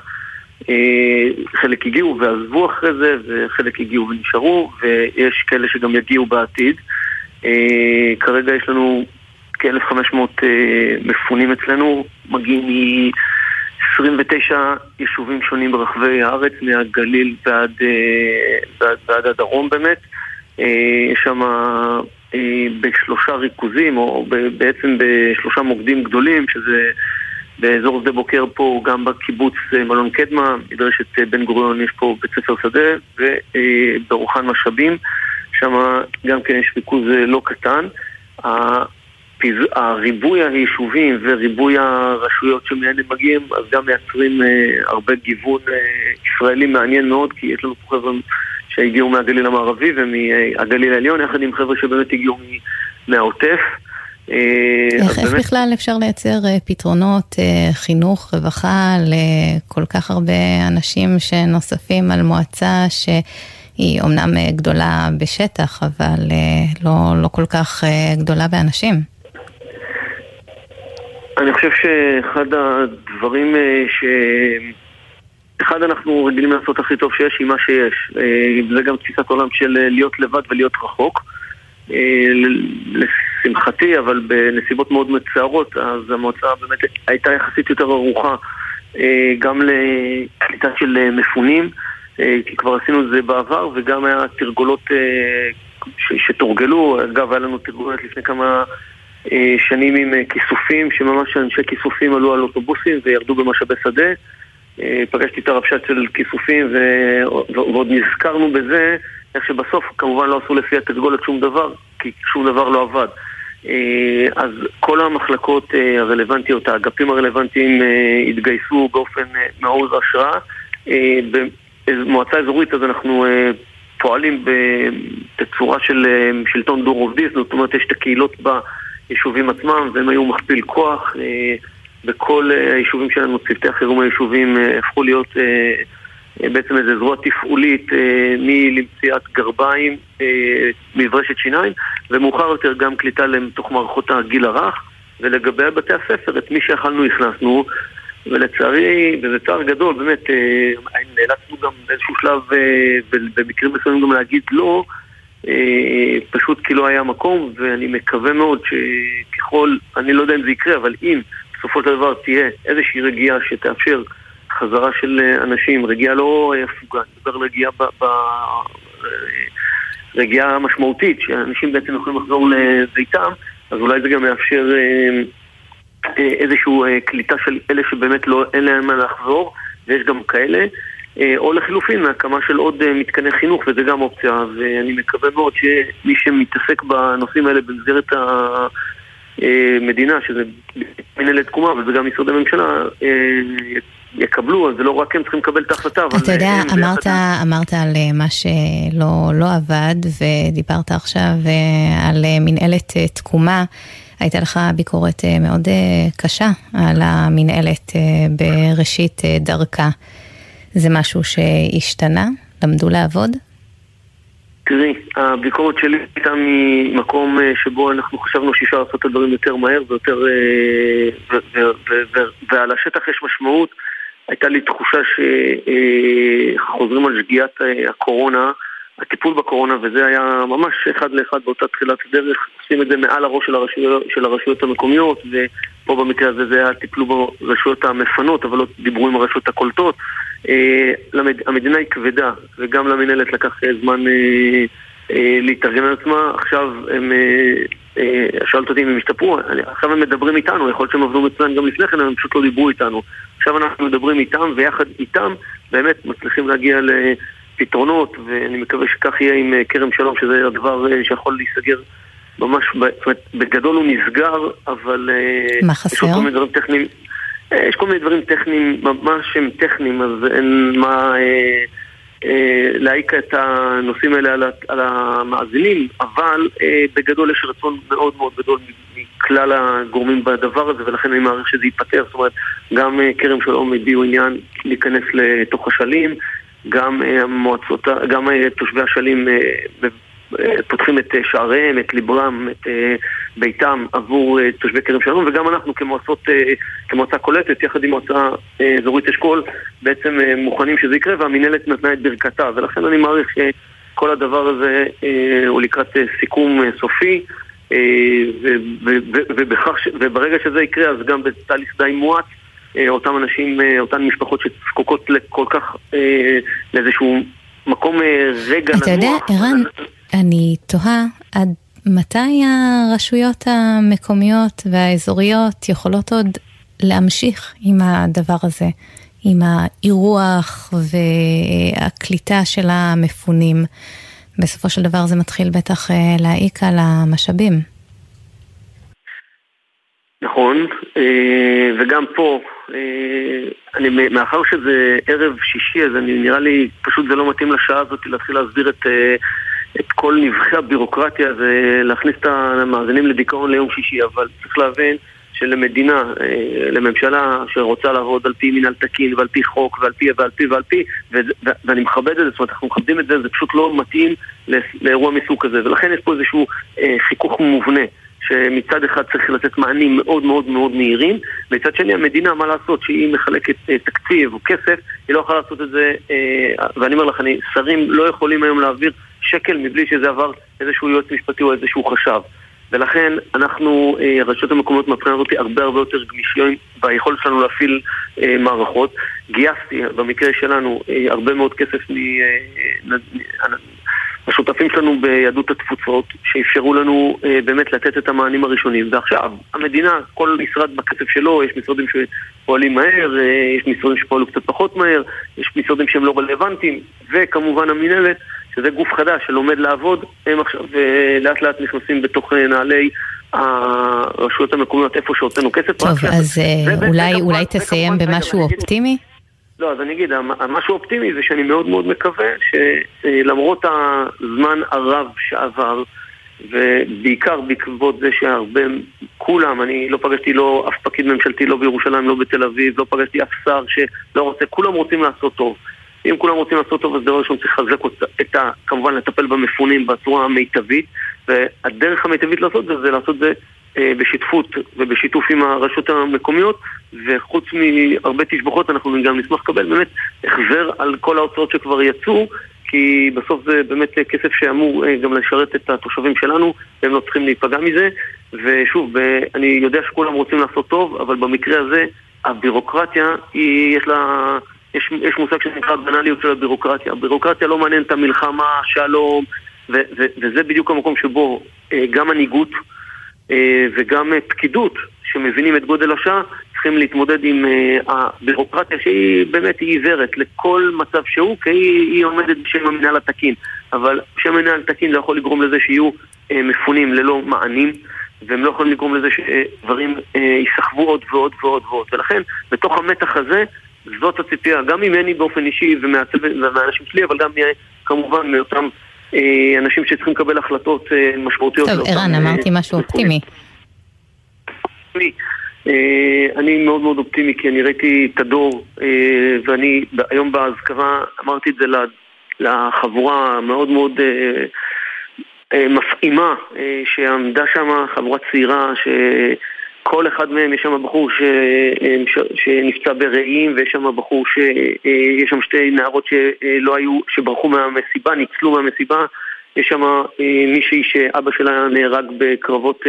I: חלק הגיעו ועזבו אחרי זה, וחלק הגיעו ונשארו, ויש כאלה שגם יגיעו בעתיד. כרגע יש לנו כ-1,500 אה, מפונים אצלנו, מגיעים מ... 29 יישובים שונים ברחבי הארץ, מהגליל ועד, ועד, ועד הדרום באמת. יש שם אה, בשלושה ריכוזים, או בעצם בשלושה מוקדים גדולים, שזה באזור שדה בוקר פה, גם בקיבוץ אה, מלון קדמה, מדרשת אה, בן גוריון יש פה בית ספר שדה, וברוחן משאבים, שם גם כן יש ריכוז אה, לא קטן. הריבוי היישובים וריבוי הרשויות שמהן הם מגיעים, אז גם מייצרים אה, הרבה גיוון אה, ישראלי מעניין מאוד, כי יש לנו פה חבר'ה שהגיעו מהגליל המערבי ומהגליל העליון, יחד עם חבר'ה שבאמת הגיעו מהעוטף. אה,
A: איך, איך בכלל אפשר לייצר אה, פתרונות אה, חינוך, רווחה לכל כך הרבה אנשים שנוספים על מועצה היא אומנם גדולה בשטח, אבל לא, לא כל כך גדולה באנשים.
I: אני חושב שאחד הדברים ש... אחד, אנחנו רגילים לעשות הכי טוב שיש עם מה שיש. זה גם תפיסת עולם של להיות לבד ולהיות רחוק. לשמחתי, אבל בנסיבות מאוד מצערות, אז המועצה באמת הייתה יחסית יותר ערוכה אה, גם לקליטה של אה, מפונים, אה, כי כבר עשינו את זה בעבר, וגם היה תרגולות שתורגלו, אגב, היה לנו תרגולת לפני כמה שנים עם כיסופים, שממש אנשי כיסופים עלו על אוטובוסים וירדו במשאבי שדה. פגשתי את הרבש"ץ של כיסופים ועוד נזכרנו בזה, איך שבסוף כמובן לא עשו לפי התרגולת שום דבר, כי שום דבר לא עבד. אה, אז כל המחלקות אה, הרלוונטיות, האגפים הרלוונטיים אה, התגייסו באופן מעוז השראה. במועצה אזורית אז אנחנו פועלים בצורה של שלטון דור עובדי, זאת אומרת יש את הקהילות ביישובים עצמם והם היו מכפיל כוח. בכל היישובים שלנו, צוותי החירום היישובים הפכו להיות בעצם איזו זרוע תפעולית מלמציאת גרביים, מברשת שיניים ומאוחר יותר גם קליטה לתוך מערכות הגיל הרך ולגבי בתי הספר, את מי שיכלנו הכנסנו ולצערי, וזה צער גדול, באמת, אה, נאלצנו גם באיזשהו שלב, אה, במקרים מסוימים גם להגיד לא, אה, פשוט כי לא היה מקום, ואני מקווה מאוד שככל, אני לא יודע אם זה יקרה, אבל אם בסופו של דבר תהיה איזושהי רגיעה שתאפשר חזרה של אנשים, רגיעה לא הפוגה, אני מדבר רגיעה ב... ב רגיעה משמעותית, שאנשים בעצם יכולים לחזור לביתם, אז אולי זה גם מאפשר אה, אה, איזושהי אה, קליטה של אלה שבאמת לא, אין להם מה לחזור, ויש גם כאלה. או לחילופין, הקמה של עוד מתקני חינוך, וזה גם אופציה, ואני מקווה מאוד שמי שמתעסק בנושאים האלה במסגרת המדינה, שזה מנהלת תקומה, וזה גם משרדי ממשלה, יקבלו, אז זה לא רק הם צריכים לקבל את ההחלטה, אבל...
A: אתה יודע, אמרת, אמרת על אה, מה שלא לא עבד, ודיברת עכשיו אה, על אה, מנהלת תקומה. הייתה לך ביקורת מאוד קשה על המנהלת בראשית דרכה. זה משהו שהשתנה? למדו לעבוד?
I: תראי, הביקורת שלי הייתה ממקום שבו אנחנו חשבנו שאפשר לעשות את הדברים יותר מהר ויותר... ועל השטח יש משמעות. הייתה לי תחושה שחוזרים על שגיאת אה, הקורונה, הטיפול בקורונה, וזה היה ממש אחד לאחד באותה תחילת דרך, עושים את זה מעל הראש של הרשויות, של הרשויות המקומיות, ופה במקרה הזה זה היה טיפלו ברשויות המפנות, אבל לא דיברו עם הרשויות הקולטות. אה, המדינה היא כבדה, וגם למנהלת לקח אה, זמן להתארגן על עצמה. עכשיו הם שאלת אותי אם הם השתפרו, עכשיו הם מדברים איתנו, יכול להיות שהם עבדו מצוין גם לפני כן, הם פשוט לא דיברו איתנו. עכשיו אנחנו מדברים איתם, ויחד איתם באמת מצליחים להגיע לפתרונות, ואני מקווה שכך יהיה עם אה, כרם שלום, שזה הדבר אה, שיכול להיסגר ממש, זאת אומרת, בגדול הוא נסגר, אבל...
A: אה, מה חסר? יש
I: כל מיני דברים טכניים. יש כל מיני דברים טכניים, ממש הם טכניים, אז אין מה... אה, להעיק את הנושאים האלה על, על המאזינים, אבל אה, בגדול יש רצון מאוד מאוד גדול מכלל הגורמים בדבר הזה, ולכן אני מעריך שזה ייפתר. זאת אומרת, גם אה, כרם שלום הביעו עניין להיכנס לתוך השלים, גם המועצות, גם תושבי השלים פותחים את שעריהם, את ליברם, את ביתם עבור תושבי כרם שלום, וגם אנחנו כמועצות, כמועצה קולטת, יחד עם מועצה אזורית אשכול, בעצם מוכנים שזה יקרה, והמינהלת נתנה את ברכתה, ולכן אני מעריך שכל הדבר הזה הוא לקראת סיכום סופי. ובכך, וברגע שזה יקרה, אז גם בתהליך די מואץ, אותם אנשים, אותן משפחות שזקוקות לכל כך, לאיזשהו מקום רגע.
A: אתה יודע, ערן, אני תוהה עד מתי הרשויות המקומיות והאזוריות יכולות עוד להמשיך עם הדבר הזה, עם האירוח והקליטה של המפונים. בסופו של דבר זה מתחיל בטח אה, להעיק על המשאבים.
I: נכון, אה, וגם פה, אה, אני, מאחר שזה ערב שישי, אז אני, נראה לי, פשוט זה לא מתאים לשעה הזאת להתחיל להסביר את את כל נבחי הבירוקרטיה ולהכניס את המאזינים לדיכאון ליום שישי, אבל צריך להבין שלמדינה, אה, לממשלה שרוצה לעבוד על פי מינהל תקין ועל פי חוק ועל פי ועל פי ועל פי, ואני מכבד את זה, זאת אומרת, אנחנו מכבדים את זה, זה פשוט לא מתאים לאירוע מסוג כזה, ולכן יש פה איזשהו אה, חיכוך מובנה. שמצד אחד צריך לתת מענים מאוד מאוד מאוד מהירים, מצד שני המדינה, מה לעשות, שהיא מחלקת אה, תקציב או כסף, היא לא יכולה לעשות את זה, אה, ואני אומר לך, אני, שרים לא יכולים היום להעביר שקל מבלי שזה עבר איזשהו יועץ משפטי או איזשהו חשב. ולכן אנחנו, אה, הרשויות המקומיות מהבחינה הזאת הרבה הרבה יותר גמישים ביכולת שלנו להפעיל אה, מערכות. גייסתי, במקרה שלנו, אה, הרבה מאוד כסף מהשותפים שלנו ביהדות התפוצות, שאפשרו לנו באמת לתת את המענים הראשונים. ועכשיו, המדינה, כל משרד בכסף שלו, יש משרדים שפועלים מהר, יש משרדים שפועלו קצת פחות מהר, יש משרדים שהם לא רלוונטיים, וכמובן המינהלת. שזה גוף חדש שלומד לעבוד, הם עכשיו אה, לאט לאט נכנסים בתוך אה, נעלי הרשויות המקומיות איפה שהוצאנו כסף.
A: טוב, אז אה, אולי, אולי תסיים במשהו אופטימי?
I: לא, אז אני אגיד, המשהו אופטימי זה שאני מאוד מאוד מקווה שלמרות הזמן הרב שעבר, ובעיקר בעקבות זה שהרבה, כולם, אני לא פגשתי לא אף פקיד ממשלתי, לא בירושלים, לא בתל אביב, לא פגשתי אף שר שלא רוצה, כולם רוצים לעשות טוב. אם כולם רוצים לעשות טוב, אז דבר ראשון צריך לחזק את ה... כמובן לטפל במפונים בצורה המיטבית, והדרך המיטבית לעשות זה, זה לעשות את זה אה, בשותפות ובשיתוף עם הרשויות המקומיות, וחוץ מהרבה תשבחות אנחנו גם נשמח לקבל באמת החזר על כל ההוצאות שכבר יצאו, כי בסוף זה באמת כסף שאמור אה, גם לשרת את התושבים שלנו, והם לא צריכים להיפגע מזה. ושוב, אני יודע שכולם רוצים לעשות טוב, אבל במקרה הזה הבירוקרטיה, היא, יש לה... יש, יש מושג שנקרא בנאליות של הבירוקרטיה. הבירוקרטיה לא מעניינת את המלחמה, שלום, ו, ו, וזה בדיוק המקום שבו אה, גם מנהיגות אה, וגם אה, פקידות שמבינים את גודל השעה צריכים להתמודד עם אה, הבירוקרטיה שהיא באמת היא עיוורת לכל מצב שהוא, כי היא, היא עומדת בשם המנהל התקין. אבל בשם המנהל התקין לא יכול לגרום לזה שיהיו אה, מפונים ללא מענים. והם לא יכולים לגרום לזה שדברים אה, ייסחבו עוד ועוד ועוד ועוד. ולכן, בתוך המתח הזה, זאת הציפייה, גם ממני באופן אישי ומהאנשים שלי, אבל גם כמובן מאותם אה, אנשים שצריכים לקבל החלטות אה, משמעותיות.
A: טוב, ערן, אה, אמרתי משהו אופטימי.
I: אני מאוד מאוד אופטימי כי אני ראיתי את הדור ואני היום באזכרה אמרתי את זה לחבורה המאוד מאוד מפעימה שעמדה שם, חבורה צעירה כל אחד מהם יש שם בחור ש... אה, שנפצע ברעים ויש שם בחור ש... אה, שם שתי נערות שלא היו, שברחו מהמסיבה, ניצלו מהמסיבה. יש שם אה, מישהי שאבא שלה נהרג בקרבות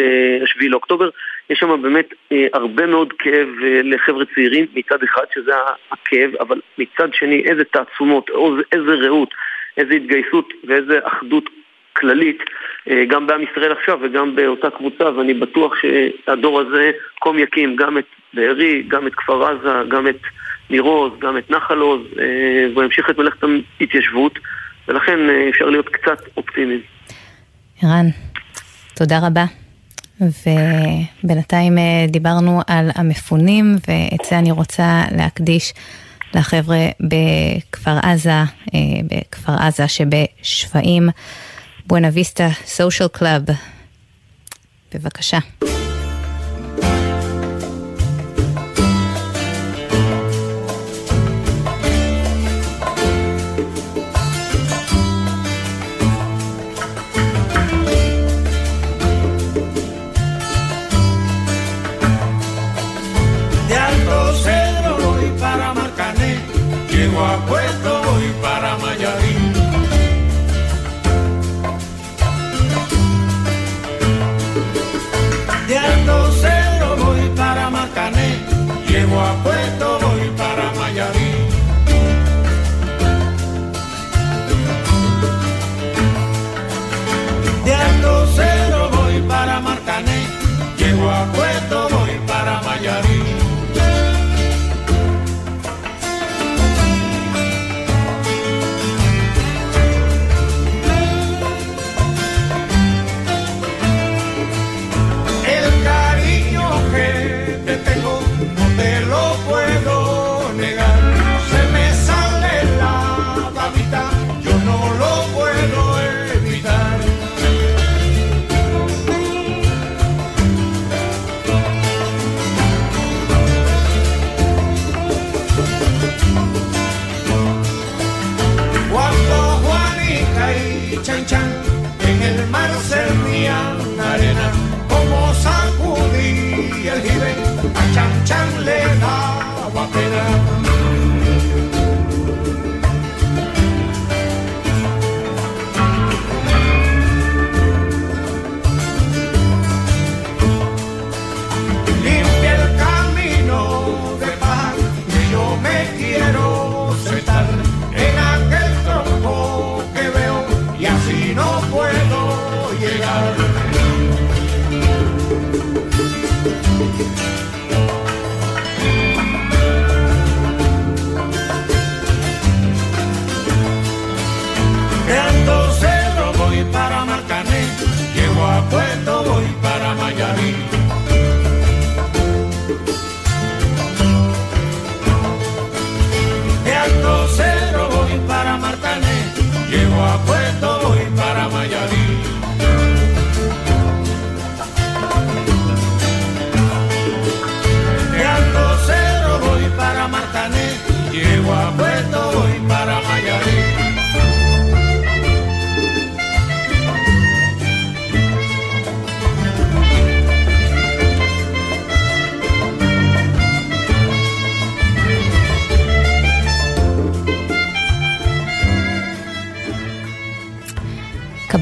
I: השביעי לאוקטובר. יש שם באמת הרבה מאוד כאב לחבר'ה צעירים מצד אחד שזה הכאב אבל מצד שני איזה תעצומות, איזה רעות, איזה התגייסות ואיזה אחדות כללית, אה, גם בעם ישראל עכשיו וגם באותה קבוצה, ואני בטוח שהדור הזה קום יקים גם את בארי, גם את כפר עזה, גם את ניר עוז, גם את נחל עוז, אה, והוא ימשיך את מלאכת ההתיישבות, ולכן אה, אפשר להיות קצת אופטימיים.
A: ערן, תודה רבה. ובינתיים דיברנו על המפונים, ואת זה אני רוצה להקדיש לחבר'ה בכפר עזה, בכפר עזה שבשפיים. Buena Vista Social Club. בבקשה.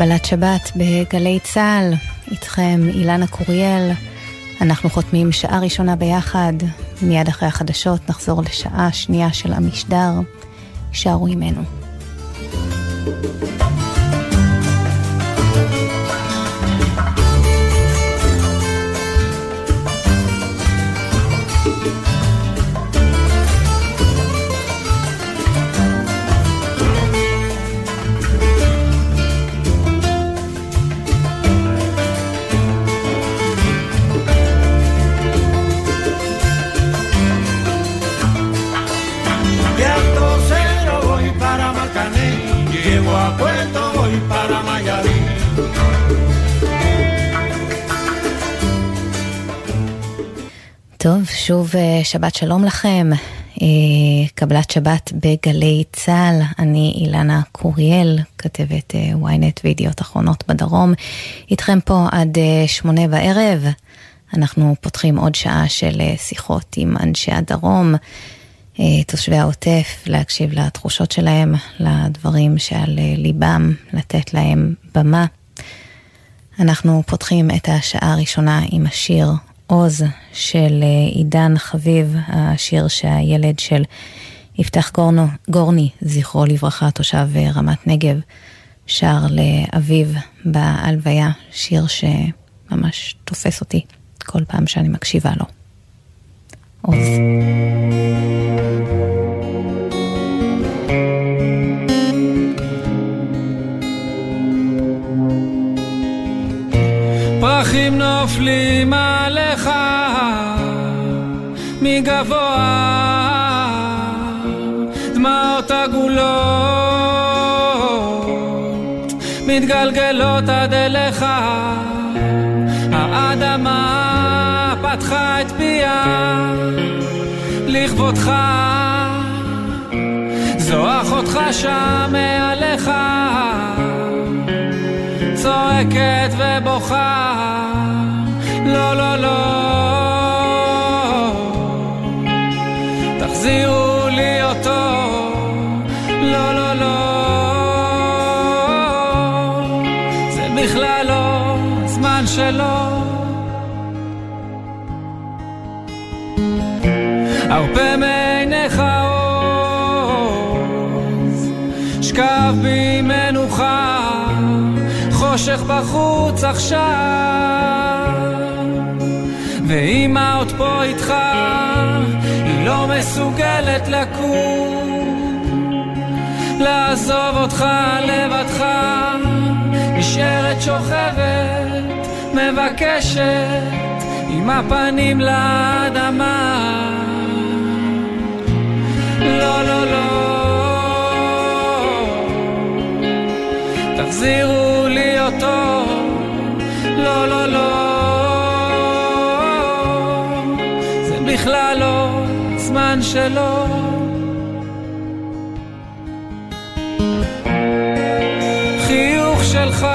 A: קבלת שבת בגלי צה"ל, איתכם אילנה קוריאל. אנחנו חותמים שעה ראשונה ביחד, מיד אחרי החדשות נחזור לשעה שנייה של המשדר. שערו עמנו. טוב, שוב אה, שבת שלום לכם. אה, קבלת שבת בגלי צה"ל, אני אילנה קוריאל, כתבת אה, ynet וידיעות אחרונות בדרום. איתכם פה עד שמונה בערב. אנחנו פותחים עוד שעה של שיחות עם אנשי הדרום, תושבי העוטף, להקשיב לתחושות שלהם, לדברים שעל ליבם, לתת להם במה. אנחנו פותחים את השעה הראשונה עם השיר עוז של אה, עידן חביב, השיר שהילד של יפתח גורנו, גורני, זכרו לברכה, תושב אה, רמת נגב, שר לאביו בהלוויה, שיר שממש תופס אותי כל פעם שאני מקשיבה לו. עוז.
J: פרחים נופלים עליך מגבוה, דמעות עגולות מתגלגלות עד אליך, האדמה פתחה את פיה לכבודך, זו אחותך שם מעליך. צועקת ובוכה, לא, לא, לא. חושך בחוץ עכשיו. ואמא עוד פה איתך היא לא מסוגלת לקום. לעזוב אותך לבדך נשארת שוכבת מבקשת עם הפנים לאדמה. לא לא לא תחזירו לי אותו, לא, לא, לא. זה בכלל לא זמן שלו. חיוך שלך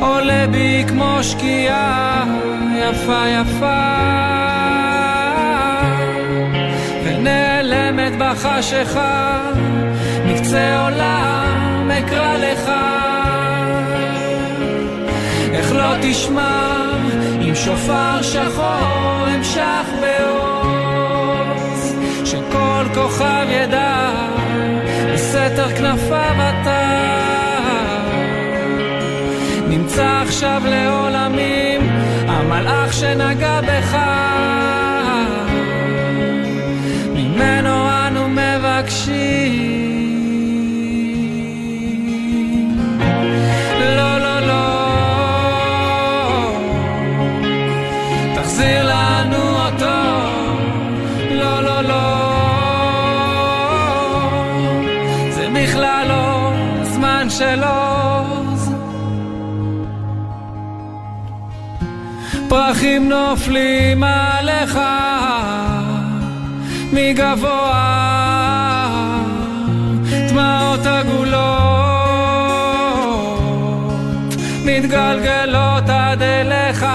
J: עולה בי כמו שקיעה יפה יפה ונעלמת בחשיכה מקצה עולם אקרא לך. איך לא תשמע עם שופר שחור המשך בעוז שכל כוכב ידע בסתר כנפיו אתה. נמצא עכשיו לעולמים המלאך שנגע בך נופלים עליך מגבוה, דמעות עגולות מתגלגלות עד אליך.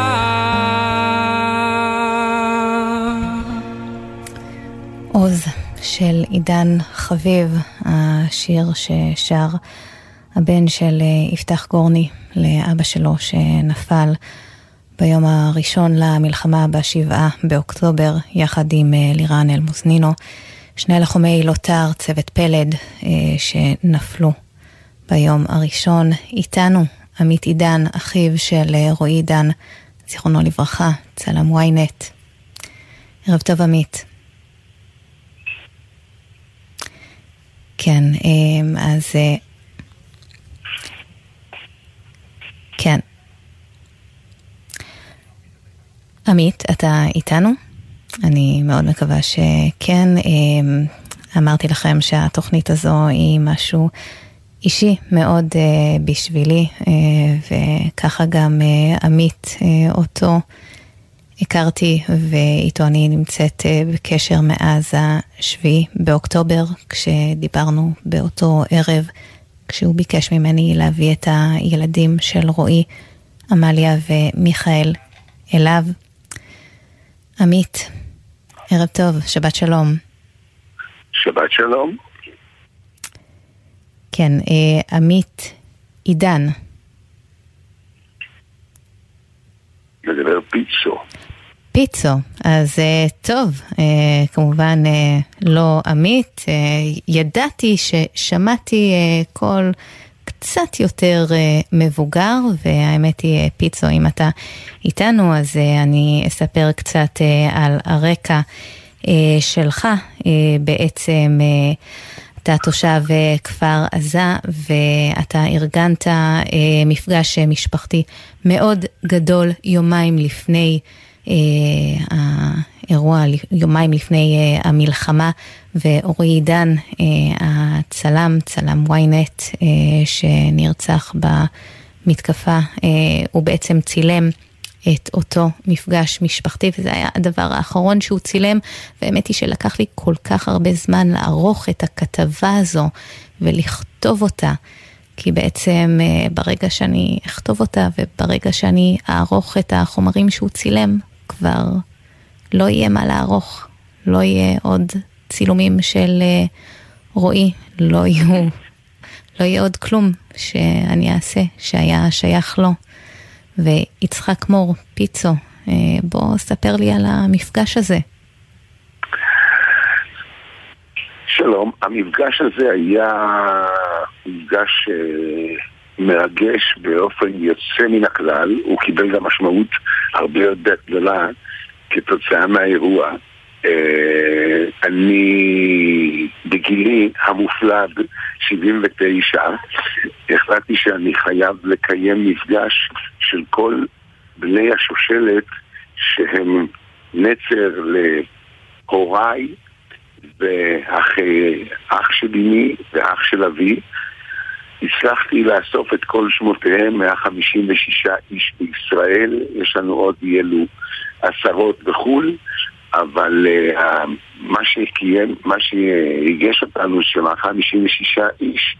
A: עוז של עידן חביב, השיר ששר הבן של אה, יפתח גורני לאבא שלו שנפל ביום הראשון למלחמה בשבעה באוקטובר, יחד עם אה, לירן אלמוזנינו, שני לחומי לוטר, צוות פלד, אה, שנפלו ביום הראשון. איתנו עמית עידן, אחיו של רועי עידן, זיכרונו לברכה, צלם ynet. ערב טוב עמית. כן, אז כן. עמית, אתה איתנו? אני מאוד מקווה שכן. אמ, אמרתי לכם שהתוכנית הזו היא משהו אישי מאוד uh, בשבילי, uh, וככה גם uh, עמית, אותו הכרתי, ואיתו אני נמצאת בקשר מאז השביעי באוקטובר, כשדיברנו באותו ערב כשהוא ביקש ממני להביא את הילדים של רועי, עמליה ומיכאל אליו. עמית, ערב טוב, שבת שלום.
K: שבת שלום.
A: כן, אה, עמית עידן.
K: מדבר פיצו.
A: פיצו, אז uh, טוב, uh, כמובן uh, לא עמית, uh, ידעתי ששמעתי uh, קול קצת יותר uh, מבוגר, והאמת היא, uh, פיצו, אם אתה איתנו, אז uh, אני אספר קצת על הרקע שלך, בעצם... אתה תושב כפר עזה ואתה ארגנת מפגש משפחתי מאוד גדול יומיים לפני אה, האירוע יומיים לפני אה, המלחמה, ואורי עידן, אה, הצלם, צלם ynet, שנרצח במתקפה, הוא בעצם צילם. את אותו מפגש משפחתי, וזה היה הדבר האחרון שהוא צילם, והאמת היא שלקח לי כל כך הרבה זמן לערוך את הכתבה הזו ולכתוב אותה, כי בעצם ברגע שאני אכתוב אותה וברגע שאני אערוך את החומרים שהוא צילם, כבר לא יהיה מה לערוך, לא יהיה עוד צילומים של uh, רועי, לא יהיו, לא יהיה עוד כלום שאני אעשה שהיה שייך לו. ויצחק מור, פיצו, uh, בוא ספר לי על המפגש הזה.
K: שלום, המפגש הזה היה מפגש uh, מרגש באופן יוצא מן הכלל, הוא קיבל גם משמעות הרבה יותר גדולה כתוצאה מהאירוע. אה, אני בגילי המופלג, 79, החלטתי שאני חייב לקיים מפגש של כל בני השושלת שהם נצר להוריי ואח של אמי ואח של אבי הצלחתי לאסוף את כל שמותיהם, 156 איש בישראל, יש לנו עוד יהיו עשרות בחו"ל, אבל uh, מה שקיים, מה שהגש אותנו, ש-156 איש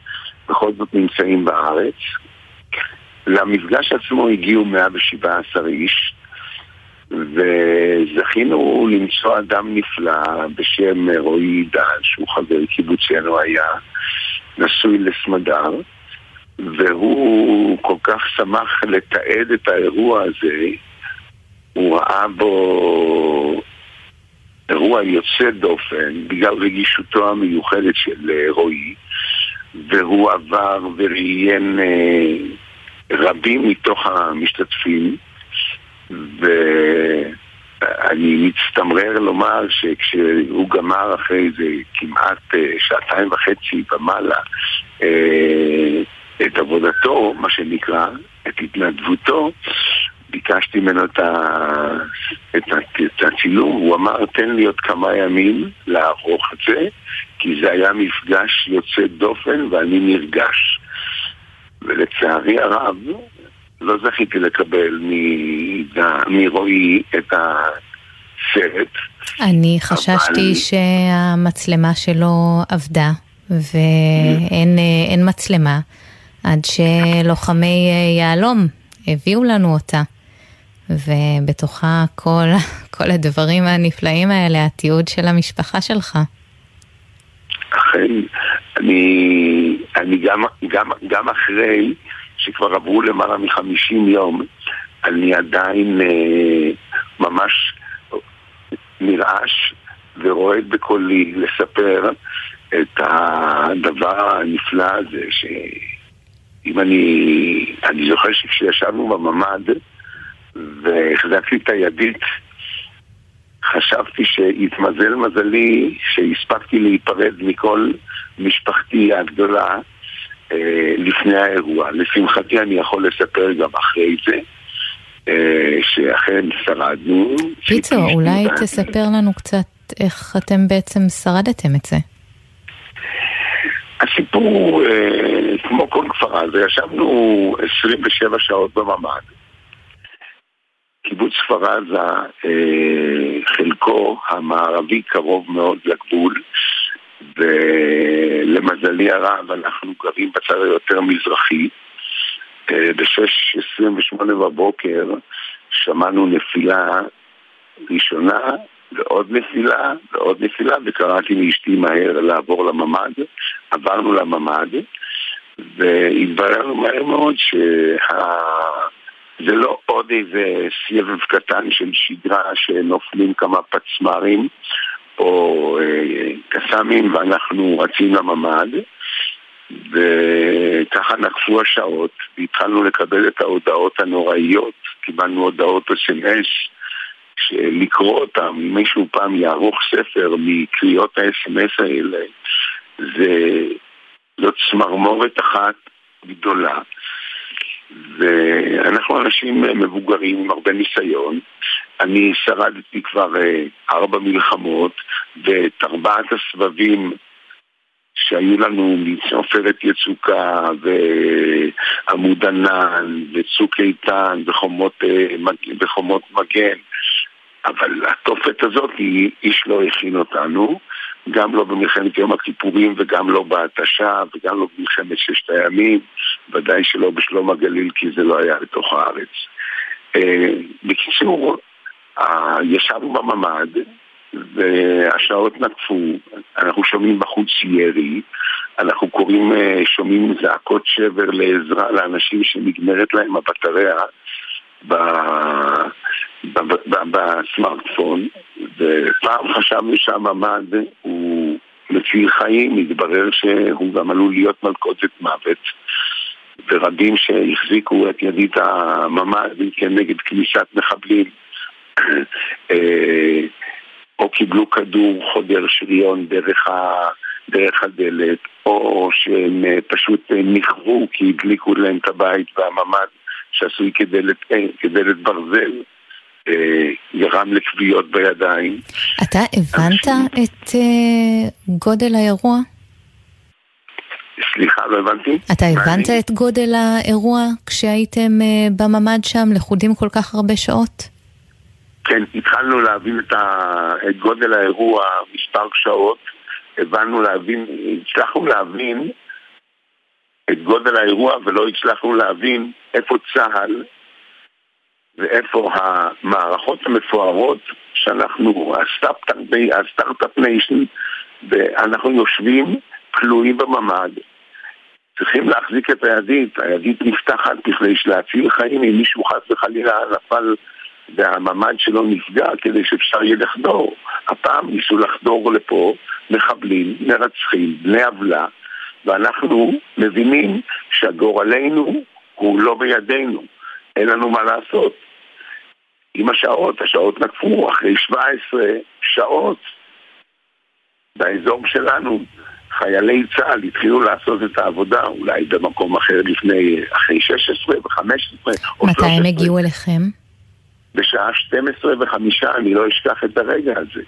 K: בכל זאת נמצאים בארץ. למפגש עצמו הגיעו 117 איש, וזכינו למצוא אדם נפלא בשם רועי דן, שהוא חבר קיבוצנו היה, נשוי לסמדר, והוא כל כך שמח לתעד את האירוע הזה, הוא ראה בו אירוע יוצא דופן בגלל רגישותו המיוחדת של אה, רועי, והוא עבר וראיין אה, רבים מתוך המשתתפים, ואני מצטמרר לומר שכשהוא גמר אחרי זה כמעט אה, שעתיים וחצי ומעלה את עבודתו, מה שנקרא, את התנדבותו, ביקשתי ממנו את, ה... את, ה... את הצילום, הוא אמר תן לי עוד כמה ימים לערוך את זה, כי זה היה מפגש יוצא דופן ואני נרגש. ולצערי הרב, לא זכיתי לקבל מרועי את הסרט.
A: אני חששתי אבל... שהמצלמה שלו עבדה, ואין מצלמה. עד שלוחמי אה, יהלום הביאו לנו אותה. ובתוכה כל, כל הדברים הנפלאים האלה, התיעוד של המשפחה שלך.
K: אכן, אני, אני גם, גם, גם אחרי שכבר עברו למעלה מחמישים יום, אני עדיין אה, ממש נרעש ורועד בקולי לספר את הדבר הנפלא הזה, שאם אני... אני זוכר שכשישבנו בממ"ד והחזקתי את הידית, חשבתי שהתמזל מזלי שהספקתי להיפרד מכל משפחתי הגדולה אה, לפני האירוע. לשמחתי אני יכול לספר גם אחרי זה. אה, שאכן שרדנו.
A: פיצו, אולי תספר לנו קצת איך אתם בעצם שרדתם את זה.
K: הסיפור, אה, כמו כל כפר עזה, ישבנו 27 שעות בממ"ד. קיבוץ כפר עזה, אה, חלקו המערבי קרוב מאוד לגבול, ולמזלי הרב אנחנו גרים בצד היותר מזרחי. אה, ב-6.28 בבוקר שמענו נפילה ראשונה ועוד נפילה ועוד נפילה וקראתי לאשתי מהר לעבור לממ"ד, עברנו לממ"ד והתבררנו מהר מאוד שזה שה... לא עוד איזה סבב קטן של שגרה שנופלים כמה פצמ"רים או אה, קסאמים ואנחנו רצים לממ"ד וככה נקפו השעות, והתחלנו לקבל את ההודעות הנוראיות, קיבלנו הודעות אס.אם.אס, שלקרוא אותם, אם מישהו פעם יערוך ספר מקריאות האס.אם.אס האלה, זה זו צמרמורת אחת גדולה. ואנחנו אנשים מבוגרים עם הרבה ניסיון. אני שרדתי כבר אה, ארבע מלחמות, ואת ארבעת הסבבים שהיו לנו מעופרת יצוקה ועמוד ענן וצוק איתן וחומות, אה, וחומות מגן אבל התופת הזאת, איש לא הכין אותנו, גם לא במלחמת יום הכיפורים וגם לא בהתשה וגם לא במלחמת ששת הימים, ודאי שלא בשלום הגליל כי זה לא היה לתוך הארץ. אה, בקיצור, ישבנו בממ"ד והשעות נקפו, אנחנו שומעים בחוץ ירי, אנחנו קוראים, אה, שומעים זעקות שבר לעזרה לאנשים שנגמרת להם הבטריה בסמארטפון, ופעם חשבנו שהממ"ד הוא מציל חיים, התברר שהוא גם עלול להיות מלכודת מוות. ורבים שהחזיקו את ידית הממ"ד כנגד כניסת מחבלים אה, או קיבלו כדור חודר שריון דרך, ה, דרך הדלת, או שהם אה, פשוט אה, נכוו כי הדליקו להם את הבית והממ"ד שעשוי כדלת, אה, כדלת ברזל. גרם לכוויות בידיים.
A: אתה הבנת אנשים... את גודל האירוע?
K: סליחה, לא הבנתי.
A: אתה הבנת אני... את גודל האירוע כשהייתם בממ"ד שם לכודים כל כך הרבה שעות?
K: כן, התחלנו להבין את, ה... את גודל האירוע מספר שעות, הבנו להבין, הצלחנו להבין את גודל האירוע ולא הצלחנו להבין איפה צה"ל ואיפה המערכות המפוארות שאנחנו, ה start-up nation, ואנחנו יושבים כלואים בממ"ד. צריכים להחזיק את הידית, הידית נפתחת בכדי להציל חיים אם מישהו חס וחלילה נפל והממ"ד שלו נפגע כדי שאפשר יהיה לחדור. הפעם ניסו לחדור לפה מחבלים, מרצחים, בני עוולה, ואנחנו מבינים שגורלנו הוא לא בידינו, אין לנו מה לעשות. עם השעות, השעות נקפו אחרי 17 שעות באזור שלנו. חיילי צה"ל התחילו לעשות את העבודה, אולי במקום אחר לפני, אחרי 16 ו-15
A: מתי הם הגיעו אליכם?
K: בשעה 12 וחמישה, אני לא אשכח את הרגע הזה.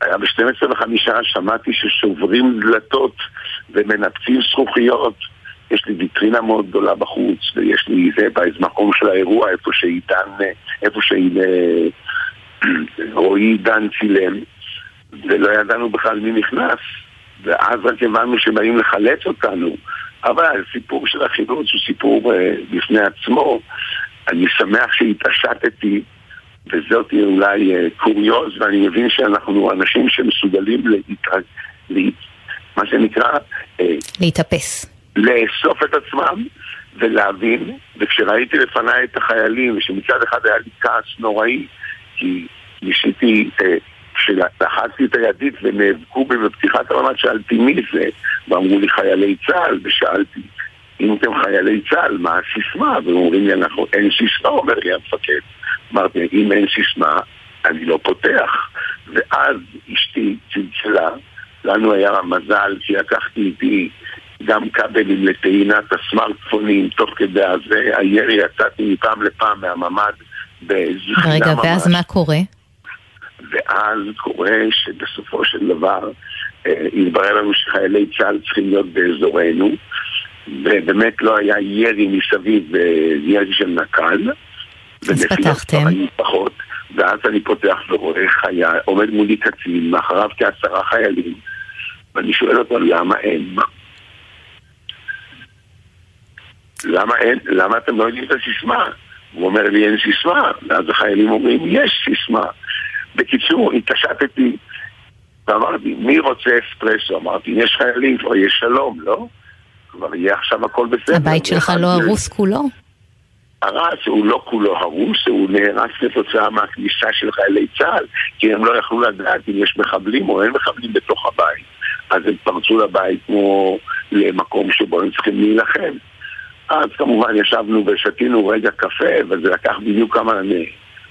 K: היה ב-12 וחמישה שמעתי ששוברים דלתות ומנפצים זכוכיות. יש לי ויטרינה מאוד גדולה בחוץ, ויש לי זה באיזה מקום של האירוע, איפה שעידן, איפה שרועי עידן צילם, ולא ידענו בכלל מי נכנס, ואז רק הבנו שבאים לחלץ אותנו. אבל הסיפור של החילוץ הוא סיפור uh, בפני עצמו. אני שמח שהתעשתתי, וזאת אולי אה, קוריוז, ואני מבין שאנחנו אנשים שמסוגלים להתרג... לה... מה שנקרא...
A: אה, להתאפס.
K: לאסוף את עצמם ולהבין, וכשראיתי לפניי את החיילים, ושמצד אחד היה לי כעס נוראי, כי ניסיתי, אה, כשלחצתי את הידית ונאבקו בי בפתיחת הממ"ד, שאלתי מי זה, ואמרו לי חיילי צה"ל, ושאלתי אם אתם חיילי צה"ל, מה הסיסמה? והם אומרים לי, אנחנו, אין סיסמה, אומר לי המפקד. אמרתי, אם אין סיסמה, אני לא פותח. ואז אשתי צלצלה, לנו היה מזל כי לקחתי איתי גם כבלים לטעינת הסמארטפונים, תוך כדי הזה, הירי יצאתי מפעם לפעם מהממ"ד בזכינה
A: רגע,
K: ממש.
A: ואז מה קורה?
K: ואז קורה שבסופו של דבר אה, התברר לנו שחיילי צה"ל צריכים להיות באזורנו, ובאמת לא היה ירי מסביב, אה, ירי של נק"ל.
A: פתחתם.
K: פחות, ואז אני פותח ורואה חייל, עומד מולי קצין, מאחריו כעשרה חיילים, ואני שואל אותו למה אין. למה אין? למה אתם לא יודעים את הסיסמה? הוא אומר לי אין סיסמה, ואז החיילים אומרים יש סיסמה. בקיצור, התעשתתי ואמרתי, מי רוצה אספרסו? אמרתי, יש חיילים, כבר יש שלום, לא? כבר יהיה עכשיו הכל בסדר.
A: הבית שלך לא הרוס כולו?
K: הרס הוא לא כולו הרוס, הוא נהרס כתוצאה מהכניסה של חיילי צה"ל, כי הם לא יכלו לדעת אם יש מחבלים או אין מחבלים בתוך הבית. אז הם פרצו לבית כמו למקום שבו הם צריכים להילחם. אז כמובן ישבנו ושתינו רגע קפה, וזה לקח בדיוק כמה,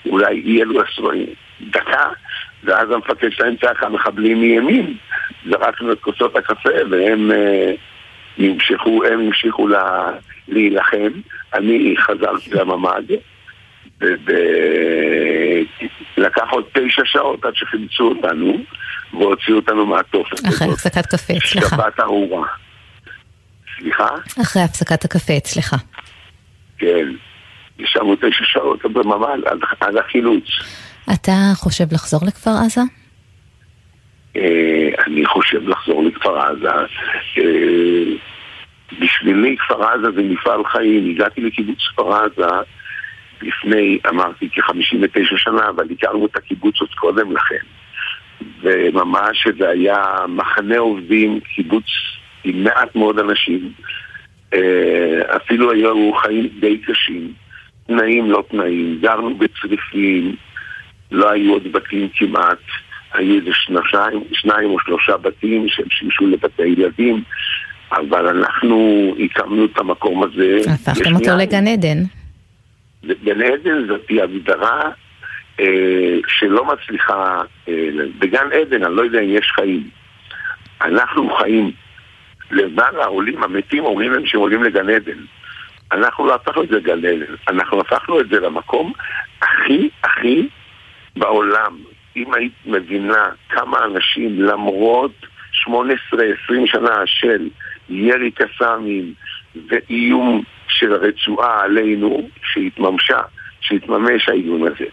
K: אולי אי אלו עשרים, דקה, ואז המפקד שלהם צעק המחבלים מימין. זרקנו את כוסות הקפה והם אה, נמשכו, הם המשיכו לה, להילחם. אני חזרתי לממ"ד, ולקח עוד תשע שעות עד שחילצו אותנו, והוציאו אותנו מהתופת.
A: אחרי. הפסקת קפה אצלך.
K: שבת ארורה. סליחה?
A: אחרי הפסקת הקפה אצלך.
K: כן. ישבנו תשע שעות בממ"ד עד, עד החילוץ.
A: אתה חושב לחזור לכפר עזה?
K: אה, אני חושב לחזור לכפר עזה. בשבילי כפר עזה זה מפעל חיים. הגעתי לקיבוץ כפר עזה לפני, אמרתי, כ-59 שנה, אבל הכרנו את הקיבוץ עוד קודם לכן. וממש זה היה מחנה עובדים, קיבוץ עם מעט מאוד אנשים. אה, אפילו היו חיים די קשים. תנאים לא תנאים, גרנו בצריפים, לא היו עוד בתים כמעט. היו איזה שניים או שלושה בתים שהם שימשו לבתי ילדים, אבל אנחנו הקמנו את המקום הזה.
A: הפכתם אותו. לגן עדן.
K: גן עדן זאת הגדרה אה, שלא מצליחה, אה, בגן עדן אני לא יודע אם יש חיים. אנחנו חיים. לבד העולים המתים אומרים להם שהם עולים לגן עדן. אנחנו לא הפכנו את זה לגן עדן, אנחנו הפכנו את זה למקום הכי הכי בעולם. אם היית מבינה כמה אנשים למרות 18-20 שנה של ירי קסאמים ואיום של הרצועה עלינו, שהתממשה, שהתממש האיום הזה.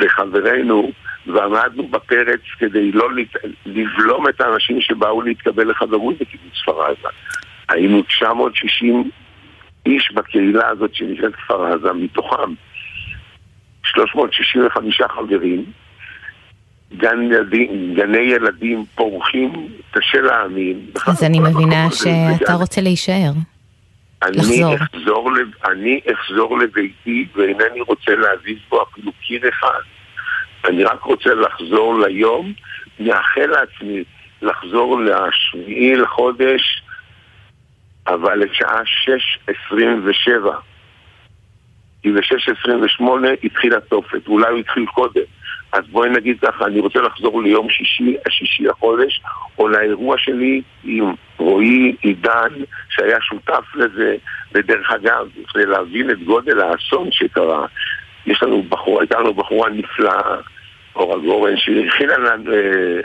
K: וחברינו, ועמדנו בפרץ כדי לא לת... לבלום את האנשים שבאו להתקבל לחברות בקיבוץ כפר עזה. היינו 960 איש בקהילה הזאת שנקראת כפר עזה, מתוכם 365 חברים, גן ילדים, גני ילדים פורחים, קשה להאמין.
A: אז אני מבינה שאתה רוצה להישאר.
K: אני
A: לחזור.
K: אחזור, לב- אני אחזור לביתי ואינני רוצה להזיז בו אפילו קיר אחד. אני רק רוצה לחזור ליום, מאחל לעצמי לחזור לשביעי לחודש, אבל לשעה 6.27. כי ב-6.28 התחיל התופת, אולי הוא התחיל קודם. אז בואי נגיד ככה, אני רוצה לחזור ליום שישי, השישי לחודש, או לאירוע שלי עם רועי עידן, שהיה שותף לזה, ודרך אגב, כדי להבין את גודל האסון שקרה, יש לנו בחורה, הייתה לנו בחורה נפלאה, אורה גורן, שהכינה לנו, אה,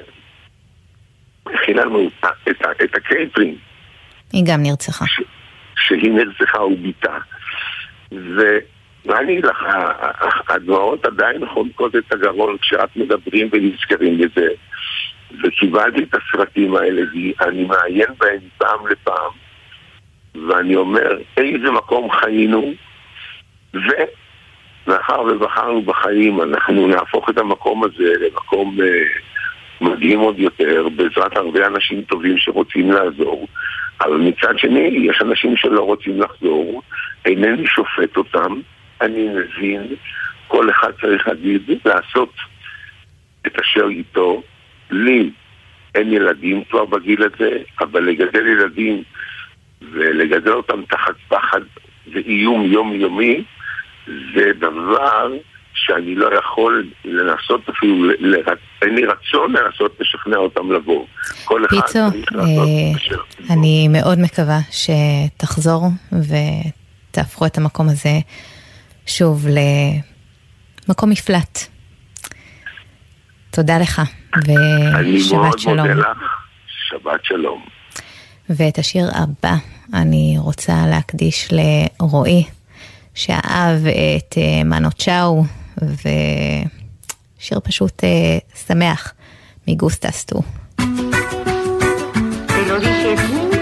K: הכינה לנו את, את, את הקייטרינג.
A: היא גם נרצחה.
K: שהיא נרצחה וביתה. ו- ואני אגיד לך, הדמעות עדיין חונקות את הגרון כשאת מדברים ונזכרים בזה. וקיבלתי את הסרטים האלה, ואני מעיין בהם פעם לפעם, ואני אומר, איזה מקום חיינו, ומאחר ובחרנו בחיים, אנחנו נהפוך את המקום הזה למקום אה, מדהים עוד יותר, בעזרת הרבה אנשים טובים שרוצים לעזור. אבל מצד שני, יש אנשים שלא רוצים לחזור, אינני שופט אותם, אני מבין, כל אחד צריך להגיד, לעשות את אשר איתו. לי אין ילדים כבר בגיל הזה, אבל לגדל ילדים ולגדל אותם תחת פחד ואיום יומיומי, זה דבר שאני לא יכול לנסות אפילו, אין לי רצון לנסות לשכנע אותם לבוא. כל אחד
A: פיצו, אה, אני מאוד מקווה שתחזור ותהפכו את המקום הזה שוב למקום מפלט. תודה לך, ושבת שלום.
K: אני מאוד מודה לך, שבת שלום.
A: ואת השיר הבא אני רוצה להקדיש לרועי, שאהב את אה, מנו צ'או, ושיר פשוט אה, שמח מגוסטס טו.
L: San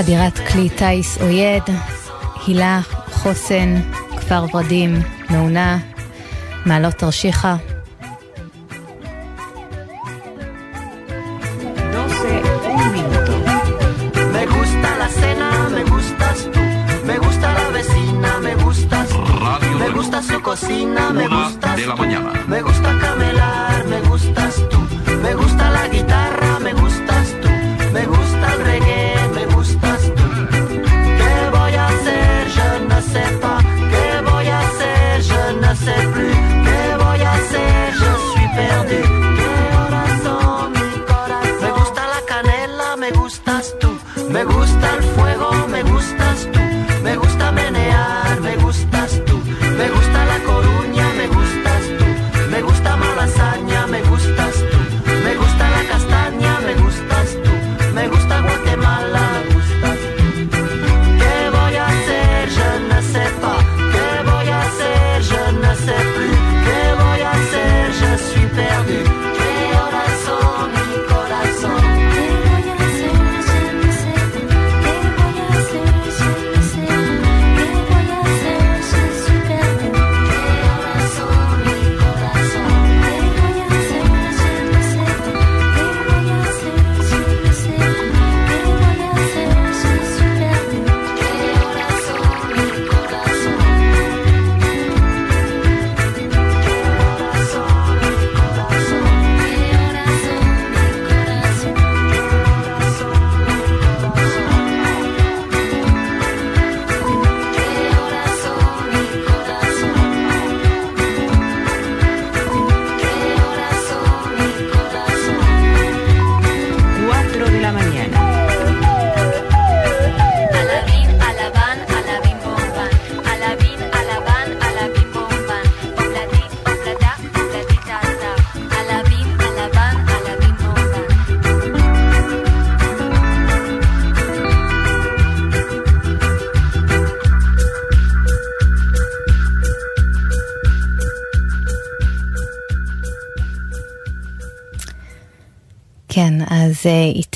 A: חדירת כלי טיס אויד, הילה, חוסן, כפר ורדים, מעונה, מעלות תרשיחא.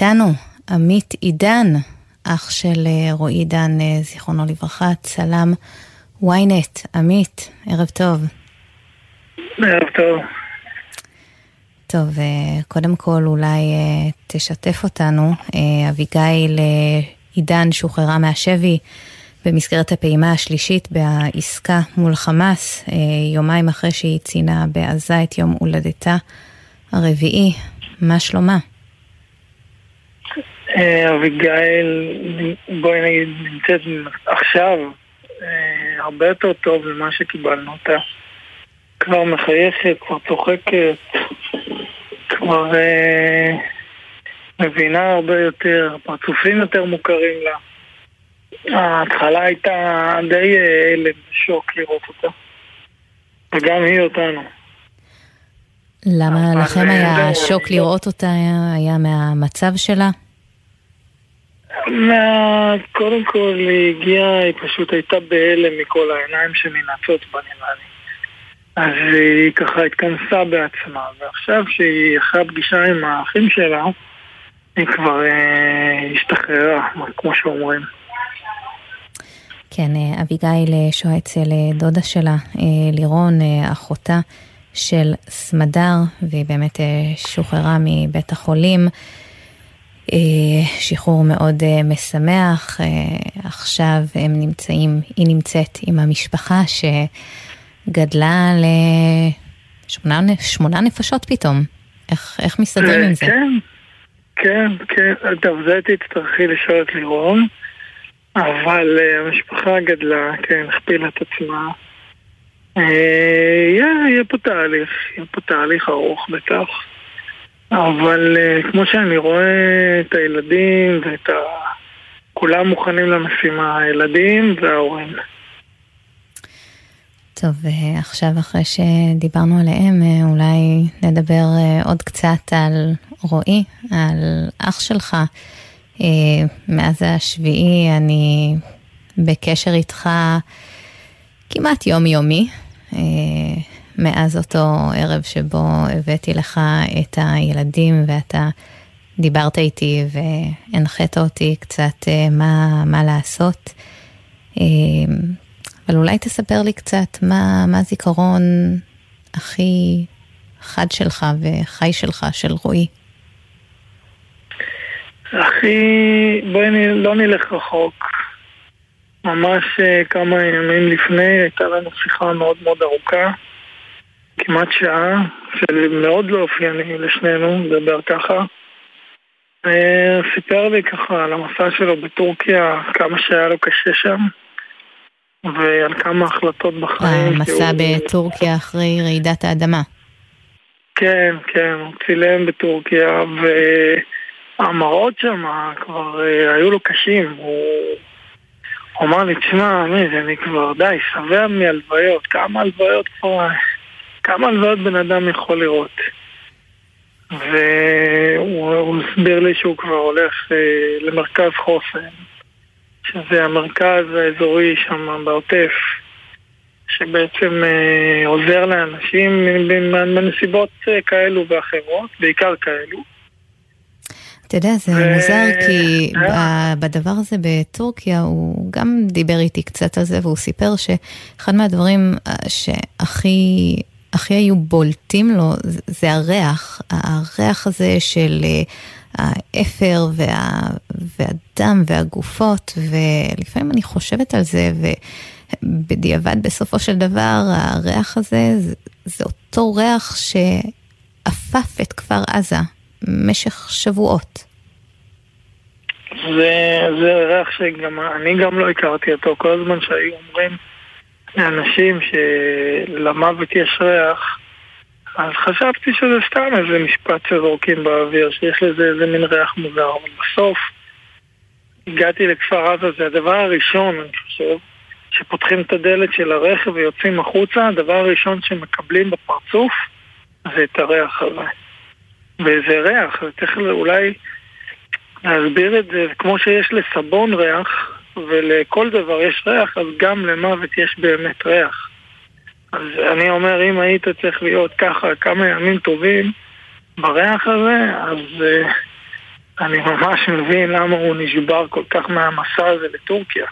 A: איתנו עמית עידן, אח של אה, רועי עידן, אה, זיכרונו לברכה, צלם ynet. עמית, ערב טוב.
M: ערב טוב.
A: טוב, קודם כל אולי תשתף אותנו, אביגיל עידן שוחררה מהשבי במסגרת הפעימה השלישית בעסקה מול חמאס, יומיים אחרי שהיא ציינה בעזה את יום הולדתה הרביעי. מה שלומה?
M: אביגיל, בואי נגיד, נמצאת עכשיו הרבה יותר טוב ממה שקיבלנו אותה. כבר מחייכת, כבר צוחקת, כבר אה, מבינה הרבה יותר, פרצופים יותר מוכרים לה. ההתחלה הייתה די הלם, אה, שוק לראות אותה. וגם היא אותנו.
A: למה לכם היה אה, שוק לראות אותה? היה מהמצב שלה?
M: קודם כל היא הגיעה, היא פשוט הייתה בהלם מכל העיניים נראה לי. אז היא ככה התכנסה בעצמה, ועכשיו שהיא אחרי הפגישה עם האחים שלה, היא כבר אה, השתחררה, כמו שאומרים.
A: כן, אה, אביגיל אה, שואה אצל אה, דודה שלה, לירון, אחותה של סמדר, והיא באמת שוחררה מבית החולים. שחרור מאוד משמח, עכשיו הם נמצאים, היא נמצאת עם המשפחה ש... גדלה לשמונה נפשות פתאום. איך, איך מסתדרים עם זה?
M: כן, כן, כן. טוב, זה תצטרכי לשאול את לירון, אבל המשפחה גדלה, כן, הכפילה את עצמה. יהיה, יהיה פה תהליך, יהיה פה תהליך ארוך בטח. אבל uh, כמו שאני רואה את הילדים ואת ה... כולם מוכנים למשימה, הילדים וההורים.
A: טוב, אה, עכשיו אחרי שדיברנו עליהם, אה, אולי נדבר אה, עוד קצת על רועי, על אח שלך. מאז השביעי אני בקשר איתך כמעט יומיומי, מאז אותו ערב שבו הבאתי לך את הילדים ואתה דיברת איתי והנחית אותי קצת מה, מה לעשות. אבל אולי תספר לי קצת מה, מה הזיכרון הכי חד שלך וחי שלך של רועי.
M: הכי... בואי לא נלך רחוק. ממש אה, כמה ימים לפני הייתה לנו שיחה מאוד מאוד ארוכה, כמעט שעה, שמאוד לא אופייני לשנינו, לדבר ככה. אה, סיפר לי ככה על המסע שלו בטורקיה, כמה שהיה לו קשה שם. ועל כמה החלטות בחיים.
A: המסע בטורקיה אחרי רעידת האדמה.
M: כן, כן, הוא צילם בטורקיה, והמראות שם כבר אה, היו לו קשים. הוא, הוא אמר לי, תשמע, אני, אני כבר די, שבע מהלוויות, כמה הלוויות כבר, כמה הלוויות בן אדם יכול לראות. והוא הסביר לי שהוא כבר הולך אה, למרכז חוסן. שזה המרכז האזורי שם בעוטף, שבעצם אה, עוזר לאנשים בנסיבות אה, כאלו ואחרות, בעיקר כאלו.
A: אתה יודע, זה ו... מוזר כי אה. בדבר הזה בטורקיה הוא גם דיבר איתי קצת על זה והוא סיפר שאחד מהדברים אה, שהכי הכי היו בולטים לו זה הריח, הריח הזה של אה, האפר וה, והדם והגופות, ולפעמים אני חושבת על זה, ובדיעבד בסופו של דבר הריח הזה זה, זה אותו ריח שעפף את כפר עזה במשך שבועות.
M: זה, זה ריח שגם אני גם לא הכרתי אותו, כל הזמן שהיו אומרים לאנשים שלמוות יש ריח, אז חשבתי שזה סתם איזה משפט שזורקים באוויר, שיש לזה איזה מין ריח מוזר, אבל בסוף הגעתי לכפר עזה, זה הדבר הראשון, אני חושב, שפותחים את הדלת של הרכב ויוצאים החוצה, הדבר הראשון שמקבלים בפרצוף זה את הריח הזה. וזה ריח, צריך אולי להסביר את זה, כמו שיש לסבון ריח, ולכל דבר יש ריח, אז גם למוות יש באמת ריח. אז אני אומר, אם היית צריך להיות ככה כמה ימים טובים בריח הזה, אז uh, אני ממש מבין למה הוא נשבר כל כך מהמסע הזה לטורקיה.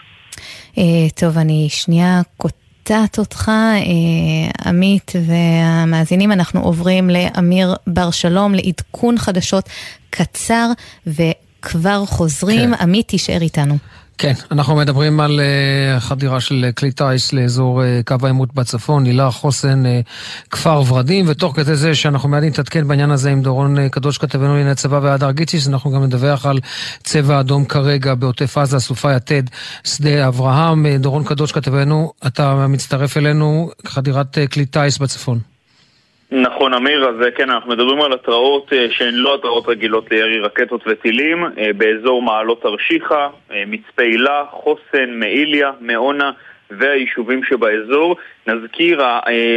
A: Uh, טוב, אני שנייה קוטעת אותך, uh, עמית והמאזינים, אנחנו עוברים לאמיר בר שלום לעדכון חדשות קצר ו... כבר חוזרים.
N: כן.
A: עמית, תישאר איתנו.
N: כן, אנחנו מדברים על uh, חדירה של כלי טיס לאזור uh, קו העימות בצפון, הילה, חוסן, כפר ורדים, ותוך כדי זה שאנחנו מיד נתעדכן בעניין הזה עם דורון קדוש כתבנו לענייני צבא והדר גיציס, אנחנו גם נדווח על צבע אדום כרגע בעוטף עזה, סופה יתד, שדה אברהם. דורון קדוש כתבנו, אתה מצטרף אלינו, חדירת כלי טיס בצפון.
O: נכון, אמיר, אז כן, אנחנו מדברים על התראות אה, שהן לא התראות רגילות לירי רקטות וטילים אה, באזור מעלות תרשיחא, אה, מצפה הילה, חוסן, מעיליה, מעונה והיישובים שבאזור. נזכיר,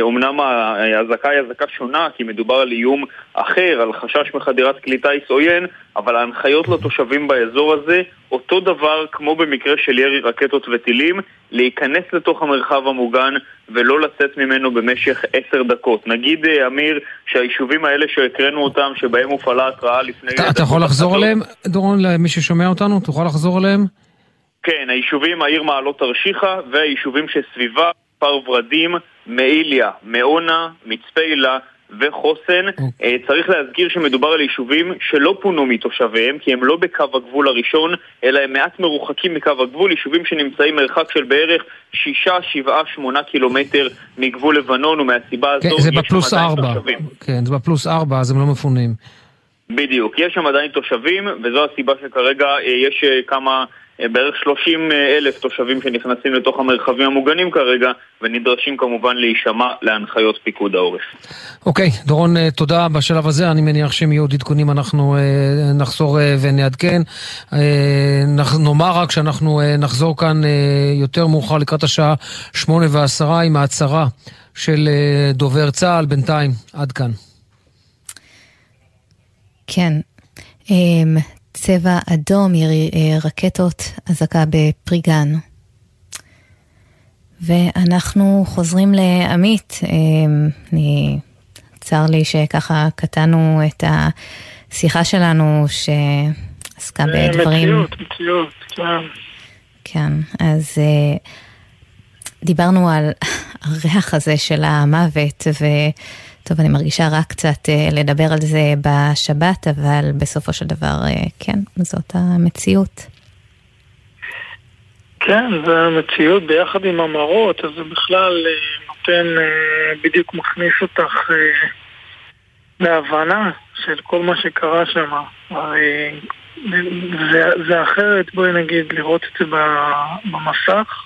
O: אומנם האזעקה היא אזעקה שונה, כי מדובר על איום אחר, על חשש מחדירת כלי טיס עוין, אבל ההנחיות לתושבים באזור הזה, אותו דבר כמו במקרה של ירי רקטות וטילים, להיכנס לתוך המרחב המוגן ולא לצאת ממנו במשך עשר דקות. נגיד, אמיר, שהיישובים האלה שהקראנו אותם, שבהם הופעלה התראה לפני...
N: אתה, אתה יכול לחזור עליהם, דורון, למי ששומע אותנו? תוכל לחזור עליהם?
O: כן, היישובים, העיר מעלות תרשיחא והיישובים שסביבה, כפר ורדים, מעיליה, מעונה, מצפה הילה וחוסן. Okay. אוקיי. צריך להזכיר שמדובר על יישובים שלא פונו מתושביהם, כי הם לא בקו הגבול הראשון, אלא הם מעט מרוחקים מקו הגבול, יישובים שנמצאים מרחק של בערך 6, 7, 8 קילומטר מגבול לבנון, ומהסיבה הזו
N: okay, שם עדיין 4. תושבים. כן, זה בפלוס 4, אז הם לא מפונים.
O: בדיוק, יש שם עדיין תושבים, וזו הסיבה שכרגע אה, יש אה, כמה... אה, בערך 30 אלף תושבים שנכנסים לתוך המרחבים המוגנים כרגע ונדרשים כמובן להישמע להנחיות פיקוד העורף.
N: אוקיי, okay, דורון, אה, תודה בשלב הזה. אני מניח שאם יהיו עוד עדכונים אנחנו אה, נחזור ונעדכן. נאמר רק שאנחנו נחזור כאן יותר מאוחר לקראת השעה שמונה ועשרה עם ההצהרה של דובר צה"ל. בינתיים, עד כאן.
A: כן. צבע אדום, אה, רקטות, אזעקה בפריגן. ואנחנו חוזרים לעמית. אה, אני... צר לי שככה קטענו את השיחה שלנו שעסקה בדברים...
M: מציאות, מציאות, כן.
A: כן, אז אה, דיברנו על הריח הזה של המוות, ו... טוב, אני מרגישה רק קצת אה, לדבר על זה בשבת, אבל בסופו של דבר, אה, כן, זאת המציאות.
M: כן, זה המציאות ביחד עם המראות, אז זה בכלל אה, נותן, בדיוק מכניס אותך להבנה של כל מה שקרה שם. זה, זה אחרת, בואי נגיד, לראות את זה במסך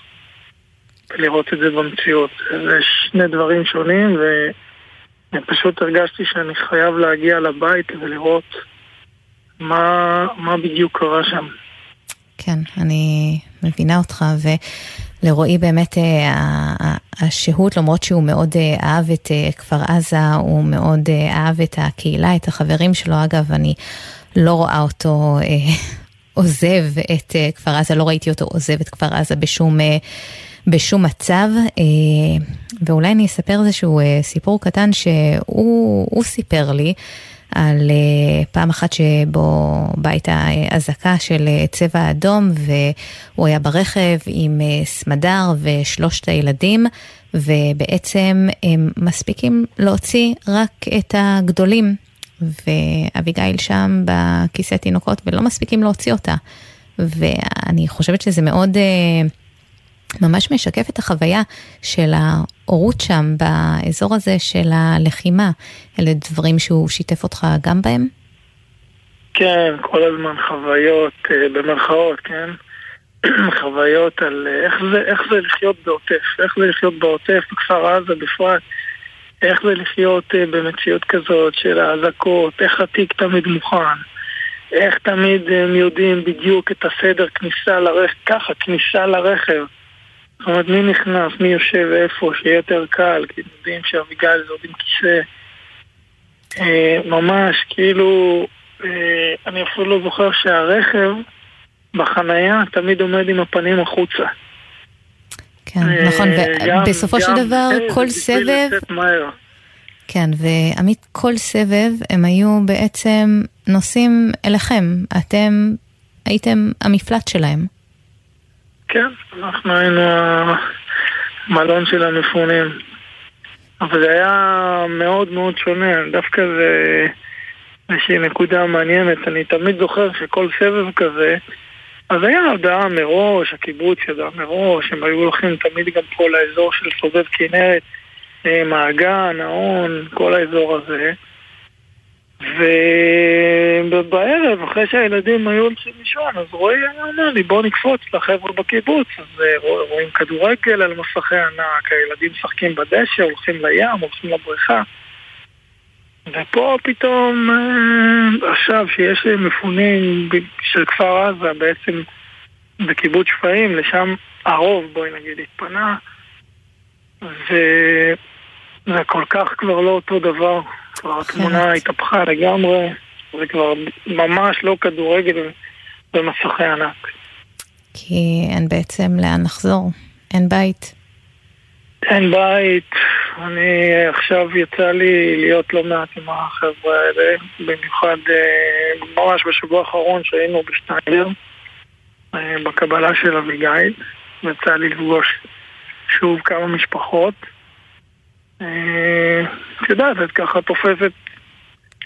M: ולראות את זה במציאות. זה שני דברים שונים, ו... אני פשוט הרגשתי שאני חייב להגיע לבית ולראות מה, מה בדיוק קרה שם.
A: כן, אני מבינה אותך, ולרועי באמת אה, השהות, למרות שהוא מאוד אה, אהב את אה, כפר עזה, הוא מאוד אהב את הקהילה, את החברים שלו. אגב, אני לא רואה אותו עוזב את כפר עזה, לא ראיתי אותו עוזב את כפר עזה בשום... בשום מצב, אה, ואולי אני אספר איזשהו אה, סיפור קטן שהוא סיפר לי. על אה, פעם אחת שבו בה הייתה אזעקה של צבע אדום והוא היה ברכב עם סמדר ושלושת הילדים ובעצם הם מספיקים להוציא רק את הגדולים ואביגיל שם בכיסא תינוקות ולא מספיקים להוציא אותה ואני חושבת שזה מאוד... ממש משקף את החוויה של ההורות שם, באזור הזה של הלחימה. אלה דברים שהוא שיתף אותך גם בהם?
M: כן, כל הזמן חוויות, אה, במרכאות, כן? חוויות על אה, איך זה, איך זה לחיות בעוטף, איך זה לחיות בעוטף, בכפר עזה בפרט, איך זה לחיות אה, במציאות כזאת של האזעקות, איך התיק תמיד מוכן, איך תמיד הם יודעים בדיוק את הסדר כניסה לרכב, ככה, כניסה לרכב. זאת אומרת, מי נכנס, מי יושב איפה, שיהיה יותר קל, כי יודעים שאביגיל זה עוד עם כיסא. אה, ממש, כאילו, אה, אני אפילו לא זוכר שהרכב בחנייה תמיד עומד עם הפנים החוצה.
A: כן, אה, נכון, ובסופו של דבר כל סבב... כן, ועמית, כל סבב הם היו בעצם נוסעים אליכם. אתם הייתם המפלט שלהם.
M: כן, אנחנו היינו המלון של המפונים. אבל זה היה מאוד מאוד שונה, דווקא זה, איזושהי נקודה מעניינת. אני תמיד זוכר שכל סבב כזה, אז היה הודעה מראש, הקיבוץ ידע מראש, הם היו הולכים תמיד גם פה לאזור של סובב כנרת, אה, מעגן, ההון, כל האזור הזה. ובערב, אחרי שהילדים היו הולכים לישון, אז רועי אמר לי, בוא נקפוץ לחבר'ה בקיבוץ. אז אה, רואים כדורגל על מסכי ענק, הילדים משחקים בדשא, הולכים לים, הולכים לבריכה. ופה פתאום, אה, עכשיו שיש מפונים של כפר עזה בעצם בקיבוץ שפיים, לשם הרוב, בואי נגיד, התפנה, וזה כל כך כבר לא אותו דבר. כבר התמונה התהפכה לגמרי, זה כבר ממש לא כדורגל במסכי ענק.
A: כי אין בעצם לאן לחזור, אין בית.
M: אין בית, אני עכשיו יצא לי להיות לא מעט עם החבר'ה האלה, במיוחד אה, ממש בשבוע האחרון שהיינו בשטיינר, אה, בקבלה של אביגיל, יצא לי לפגוש שוב כמה משפחות. אה, את יודעת, את ככה תופסת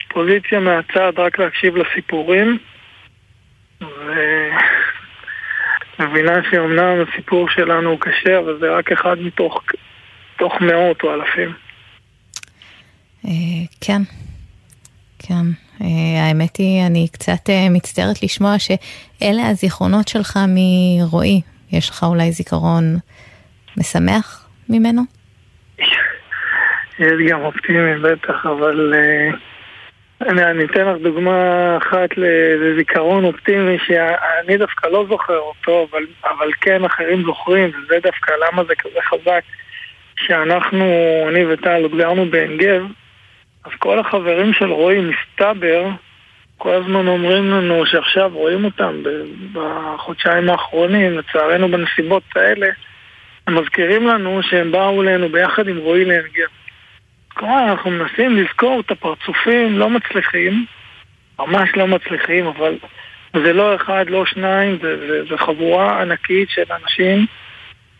M: פוזיציה מהצד רק להקשיב לסיפורים, ומבינה שאומנם הסיפור שלנו הוא קשה, אבל זה רק אחד מתוך, מתוך מאות או אלפים.
A: אה, כן, כן. אה, האמת היא, אני קצת מצטערת לשמוע שאלה הזיכרונות שלך מרועי. יש לך אולי זיכרון משמח ממנו?
M: יש גם אופטימי בטח, אבל uh, אני, אני אתן לך דוגמה אחת לזיכרון אופטימי שאני דווקא לא זוכר אותו, אבל, אבל כן אחרים זוכרים, וזה דווקא למה זה כזה חזק. שאנחנו, אני וטל, עוד גרנו בעין גב, אז כל החברים של רועי מסתבר, כל הזמן אומרים לנו שעכשיו רואים אותם בחודשיים האחרונים, לצערנו בנסיבות האלה, הם מזכירים לנו שהם באו אלינו ביחד עם רועי לעין גב. כלומר, אנחנו מנסים לזכור את הפרצופים, לא מצליחים, ממש לא מצליחים, אבל זה לא אחד, לא שניים, זה, זה, זה חבורה ענקית של אנשים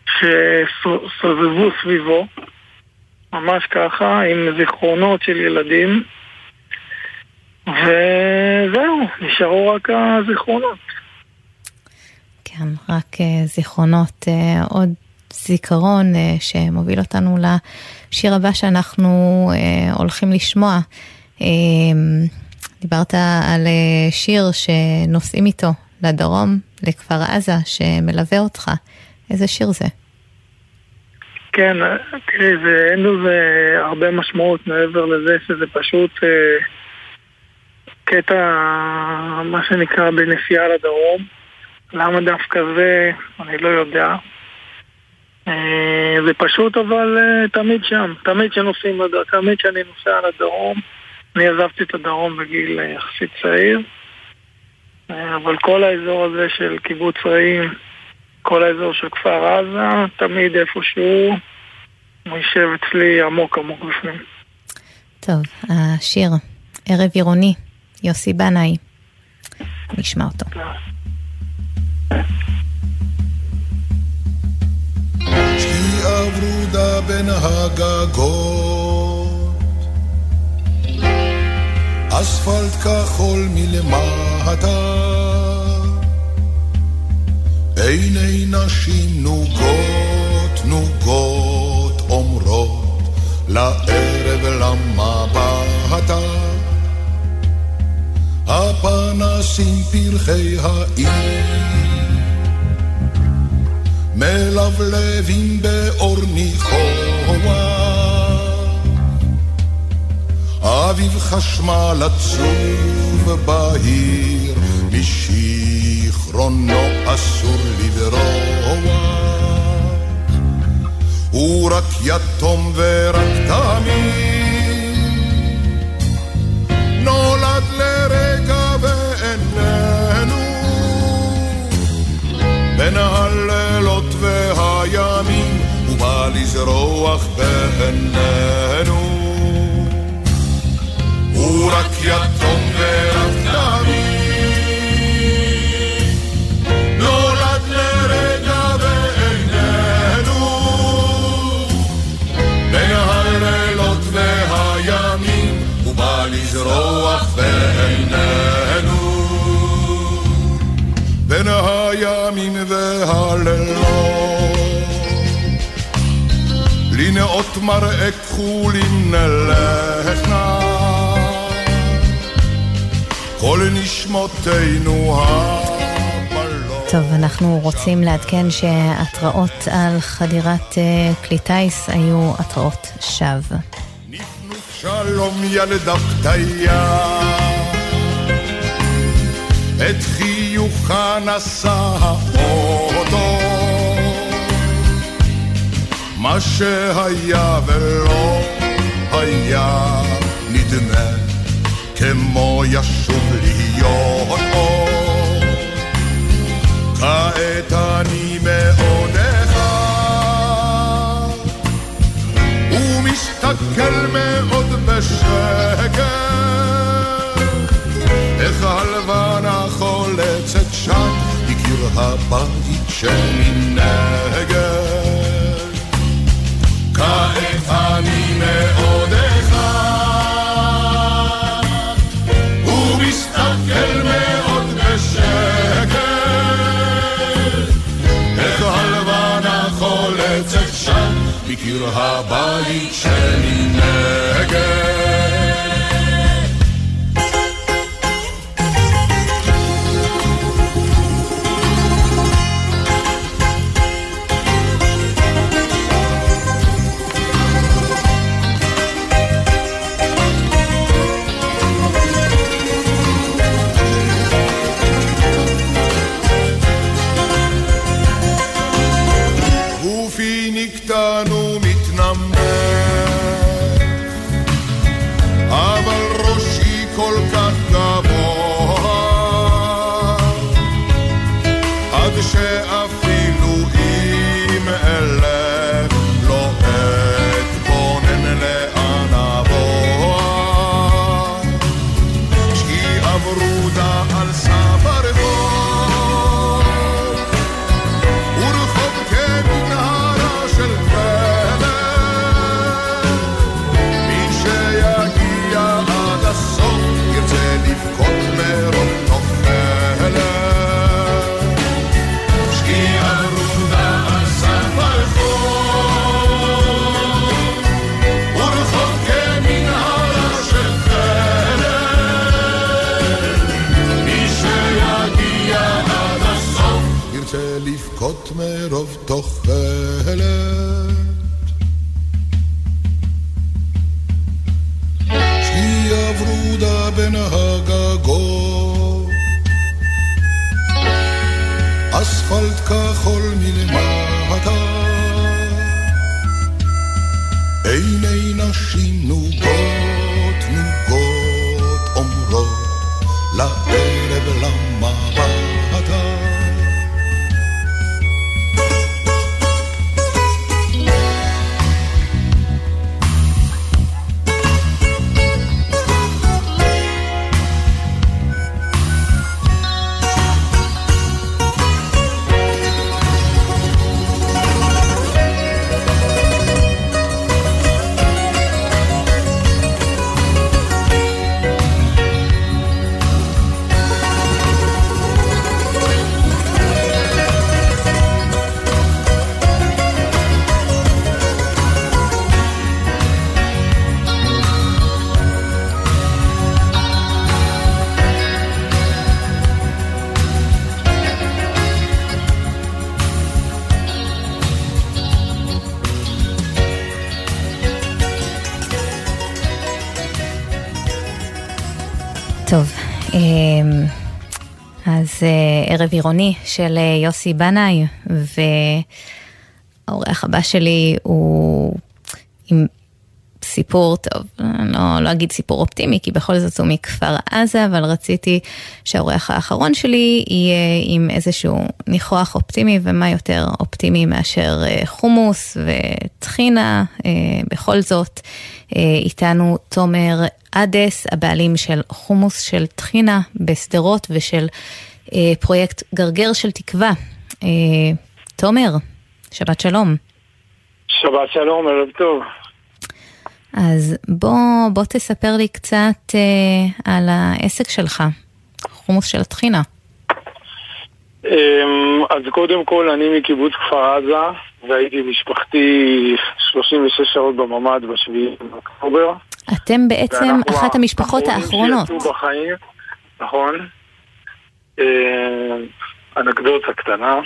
M: שסובבו סביבו, ממש ככה, עם זיכרונות של ילדים, וזהו, נשארו רק הזיכרונות.
A: כן, רק אה, זיכרונות. אה, עוד זיכרון אה, שמוביל אותנו לשיר הבא שאנחנו אה, הולכים לשמוע. אה, דיברת על שיר שנוסעים איתו לדרום, לכפר עזה, שמלווה אותך. איזה שיר זה?
M: כן, תראי, זה, אין לזה הרבה משמעות מעבר לזה שזה פשוט אה, קטע, מה שנקרא, בנסיעה לדרום. למה דווקא זה, אני לא יודע. אה, זה פשוט אבל אה, תמיד שם, תמיד שנוסעים, תמיד שאני נוסע לדרום, אני עזבתי את הדרום בגיל אה, יחסית צעיר, אבל כל האזור הזה של קיבוץ רעים, כל האזור של כפר עזה, תמיד איפשהו הוא יישב אצלי עמוק עמוק בפנים.
A: טוב, השיר, ערב עירוני, יוסי בנאי, נשמע אותו.
H: הוורודה בין הגגות. אספלט כחול מלמטה, עיני נשים נוגות נוגות אומרות לערב למבטה. הפנסים פרחי העיר מלבלבים באור ניחוח. אביב חשמל עצוב בהיר, משיכרונו אסור לברוח. הוא רק יתום ורק תמיד, נולד לרגע ואיננו, בין הלילות מהימים ובא לזרוח בהננו. הוא רק יתום ורק תמים. לזרוח בעינינו בין הימים והלילות נאות מראה כחולים נלך נא, כל נשמותינו.
A: טוב, אנחנו רוצים לעדכן שההתראות על חדירת אה, כלי טיס היו התראות שווא.
H: שלום ילדה פתיה, את חיוכה נשא האוטו, מה שהיה ולא היה נדמה כמו ישוב להיות עוד. כעת אני אחד, ומסתכל מאוד בשקט, איך הלבנה חולצת שם מקיר הבית שמנגד. מאוד אחד, ומסתכל מאוד בשקט, איך הלבנה חולצת שם מקיר הבית שמנגד. גופי
A: ערב עירוני של אה, יוסי בנאי, והאורח הבא שלי הוא עם סיפור טוב, לא, לא אגיד סיפור אופטימי, כי בכל זאת הוא מכפר עזה, אבל רציתי שהאורח האחרון שלי יהיה עם איזשהו ניחוח אופטימי, ומה יותר אופטימי מאשר אה, חומוס וטחינה, אה, בכל זאת, איתנו תומר אדס, הבעלים של חומוס של טחינה בשדרות ושל פרויקט גרגר של תקווה. תומר, שבת שלום.
M: שבת שלום, ערב טוב.
A: אז בוא, בוא תספר לי קצת אה, על העסק שלך, חומוס של הטחינה.
P: אמ, אז קודם כל, אני מקיבוץ כפר עזה, והייתי משפחתי 36 שעות בממ"ד בשביעי באוקטובר.
A: אתם בעצם אחת המשפחות האחרונות.
P: שיצאו בחיים, נכון. אמ, אנקדוטה קטנה.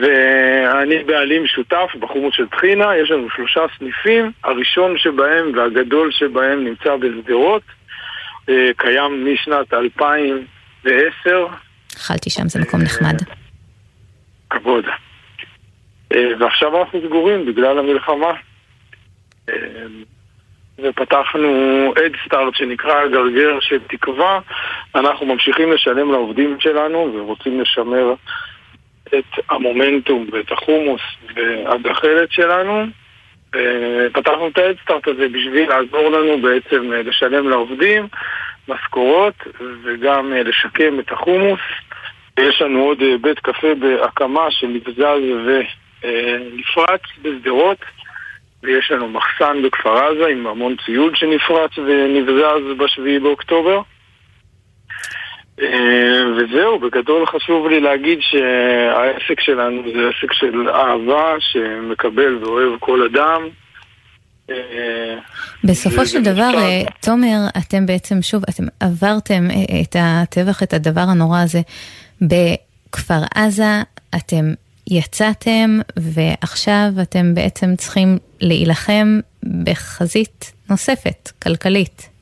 P: ואני בעלים שותף בחומוס של טחינה, יש לנו שלושה סניפים, הראשון שבהם והגדול שבהם נמצא בשדרות, אה, קיים משנת 2010.
A: אכלתי שם, זה מקום נחמד.
P: כבוד. אה, ועכשיו אנחנו סגורים בגלל המלחמה. אה, ופתחנו אדסטארט שנקרא גרגר של תקווה. אנחנו ממשיכים לשלם לעובדים שלנו ורוצים לשמר את המומנטום ואת החומוס והגחלת שלנו. פתחנו את האדסטארט הזה בשביל לעזור לנו בעצם לשלם לעובדים משכורות וגם לשקם את החומוס. יש לנו עוד בית קפה בהקמה שנבזז ונפרץ בשדרות ויש לנו מחסן בכפר עזה עם המון ציוד שנפרץ ונבזז בשביעי באוקטובר. אה, וזהו, בגדול חשוב לי להגיד שהעסק שלנו זה עסק של אהבה שמקבל ואוהב כל אדם.
A: אה, בסופו של דבר, אה, תומר, אתם בעצם, שוב, אתם עברתם את הטבח, את הדבר הנורא הזה בכפר עזה, אתם יצאתם, ועכשיו אתם בעצם צריכים להילחם בחזית נוספת, כלכלית.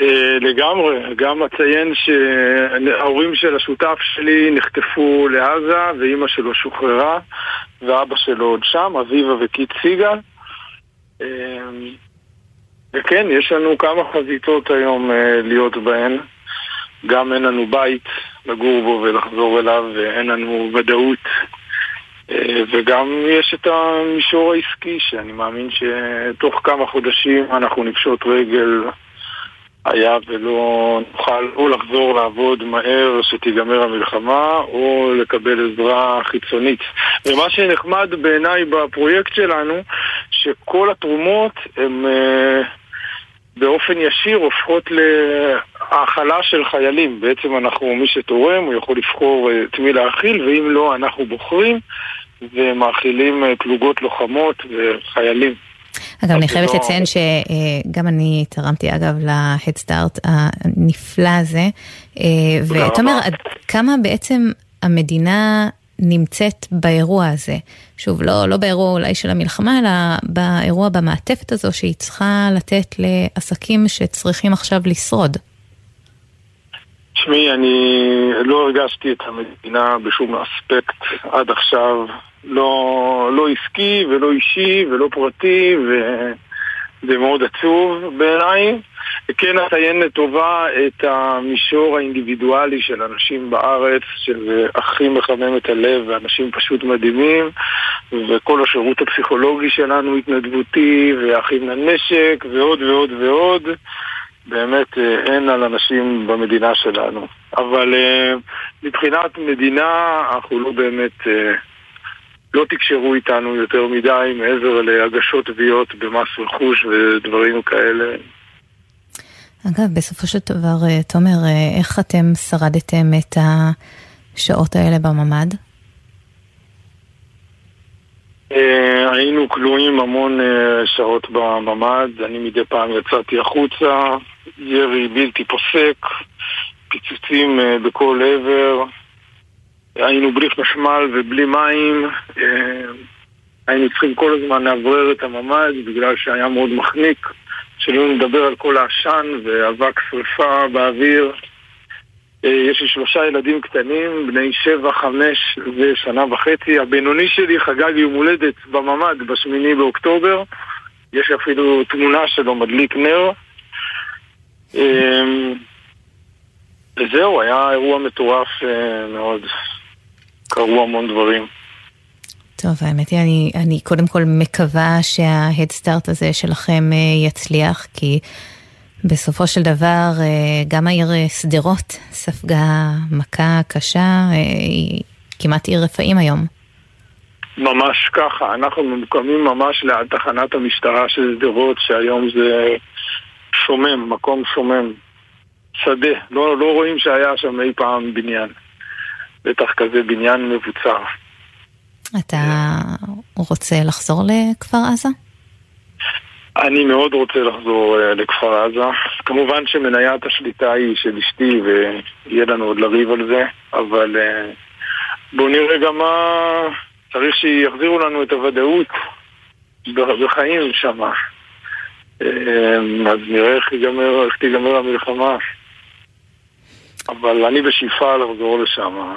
P: אה, לגמרי, גם אציין שההורים של השותף שלי נחטפו לעזה ואימא שלו שוחררה ואבא שלו עוד שם, אביבה וקיט סיגל. אה, וכן, יש לנו כמה חזיתות היום אה, להיות בהן גם אין לנו בית לגור בו ולחזור אליו ואין לנו ודאות וגם יש את המישור העסקי שאני מאמין שתוך כמה חודשים אנחנו נפשוט רגל היה ולא נוכל או לחזור לעבוד מהר שתיגמר המלחמה או לקבל עזרה חיצונית. ומה שנחמד בעיניי בפרויקט שלנו, שכל התרומות הן אה, באופן ישיר הופכות להאכלה של חיילים. בעצם אנחנו, מי שתורם, הוא יכול לבחור אה, את מי להאכיל, ואם לא, אנחנו בוחרים ומאכילים אה, פלוגות לוחמות וחיילים.
A: אגב, אני חייבת לא- לציין שגם אני תרמתי, אגב, להדסטארט הנפלא הזה. אה, עד כמה בעצם המדינה נמצאת באירוע הזה? שוב, לא, לא באירוע אולי של המלחמה, אלא באירוע במעטפת הזו שהיא צריכה לתת לעסקים שצריכים עכשיו לשרוד.
P: תשמעי, אני לא הרגשתי את המדינה בשום אספקט עד עכשיו לא, לא עסקי ולא אישי ולא פרטי וזה מאוד עצוב בעיניי. כן אציין לטובה את המישור האינדיבידואלי של אנשים בארץ, של הכי מחמם את הלב ואנשים פשוט מדהימים וכל השירות הפסיכולוגי שלנו התנדבותי ואחים לנשק ועוד ועוד ועוד באמת אה, אין על אנשים במדינה שלנו אבל אה, מבחינת מדינה אנחנו לא באמת אה, לא תקשרו איתנו יותר מדי מעבר להגשות תביעות במס רכוש ודברים כאלה.
A: אגב, בסופו של דבר, אה, תומר, אה, איך אתם שרדתם את השעות האלה בממ"ד?
P: אה, היינו כלואים המון שעות בממ"ד, אני מדי פעם יצאתי החוצה, ירי בלתי פוסק, פיצוצים בכל עבר, היינו בלי חשמל ובלי מים, היינו צריכים כל הזמן לאוורר את הממ"ד בגלל שהיה מאוד מחניק, שלא נדבר על כל העשן ואבק שרפה באוויר. אה, יש לי שלושה ילדים קטנים, בני שבע, חמש ושנה וחצי. הבינוני שלי חגג יום הולדת בממ"ד בשמיני באוקטובר. יש אפילו תמונה שלו מדליק נר. אה, וזהו, היה אירוע מטורף מאוד. קרו המון דברים.
A: טוב, האמת היא, אני, אני קודם כל מקווה שההדסטארט הזה שלכם אה, יצליח, כי בסופו של דבר אה, גם העיר אה, שדרות ספגה מכה קשה, היא כמעט עיר רפאים היום.
P: ממש ככה, אנחנו ממוקמים ממש ליד תחנת המשטרה של שדרות, שהיום זה שומם, מקום שומם, שדה, לא, לא רואים שהיה שם אי פעם בניין. בטח כזה בניין מבוצר.
B: אתה רוצה לחזור לכפר עזה?
P: אני מאוד רוצה לחזור uh, לכפר עזה. כמובן שמניית השליטה היא של אשתי ויהיה לנו עוד לריב על זה, אבל uh, בואו נראה גם מה... צריך שיחזירו לנו את הוודאות בחיים שם. אז נראה איך, ייגמר, איך תיגמר המלחמה. אבל אני בשאיפה לחזור לשם.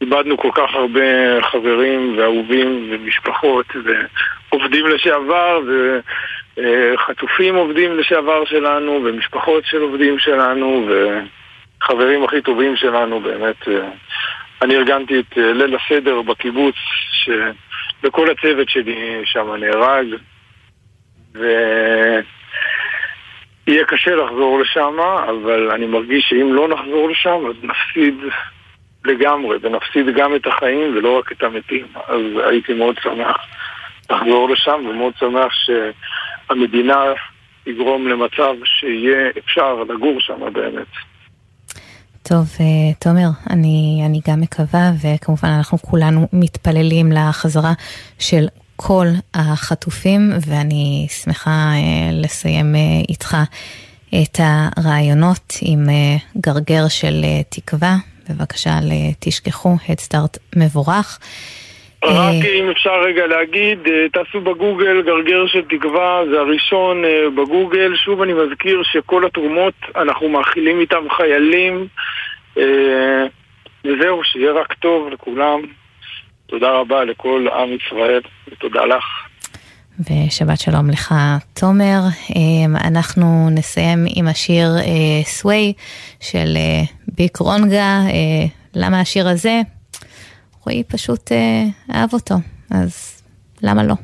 P: איבדנו כל כך הרבה חברים ואהובים ומשפחות ועובדים לשעבר וחטופים עובדים לשעבר שלנו ומשפחות של עובדים שלנו וחברים הכי טובים שלנו באמת. אני ארגנתי את ליל הסדר בקיבוץ וכל הצוות שלי שם נהרג ויהיה קשה לחזור לשם אבל אני מרגיש שאם לא נחזור לשם אז נפסיד לגמרי, ונפסיד גם את החיים ולא רק את המתים. אז הייתי מאוד שמח לחזור לשם, ומאוד שמח שהמדינה תגרום למצב שיהיה אפשר לגור שם באמת.
B: טוב, אה, תומר, אני, אני גם מקווה, וכמובן אנחנו כולנו מתפללים לחזרה של כל החטופים, ואני שמחה אה, לסיים אה, איתך את הרעיונות עם גרגר של תקווה, בבקשה אל תשכחו, הדסטארט מבורך.
P: רק אה, אם אפשר רגע להגיד, אה, תעשו בגוגל גרגר של תקווה, זה הראשון אה, בגוגל. שוב אני מזכיר שכל התרומות, אנחנו מאכילים איתם חיילים. וזהו, שיהיה רק טוב לכולם. תודה רבה לכל עם ישראל, ותודה לך.
B: ושבת שלום לך, תומר. אנחנו נסיים עם השיר סווי של ביק רונגה. למה השיר הזה? רועי פשוט אהב אותו, אז למה לא?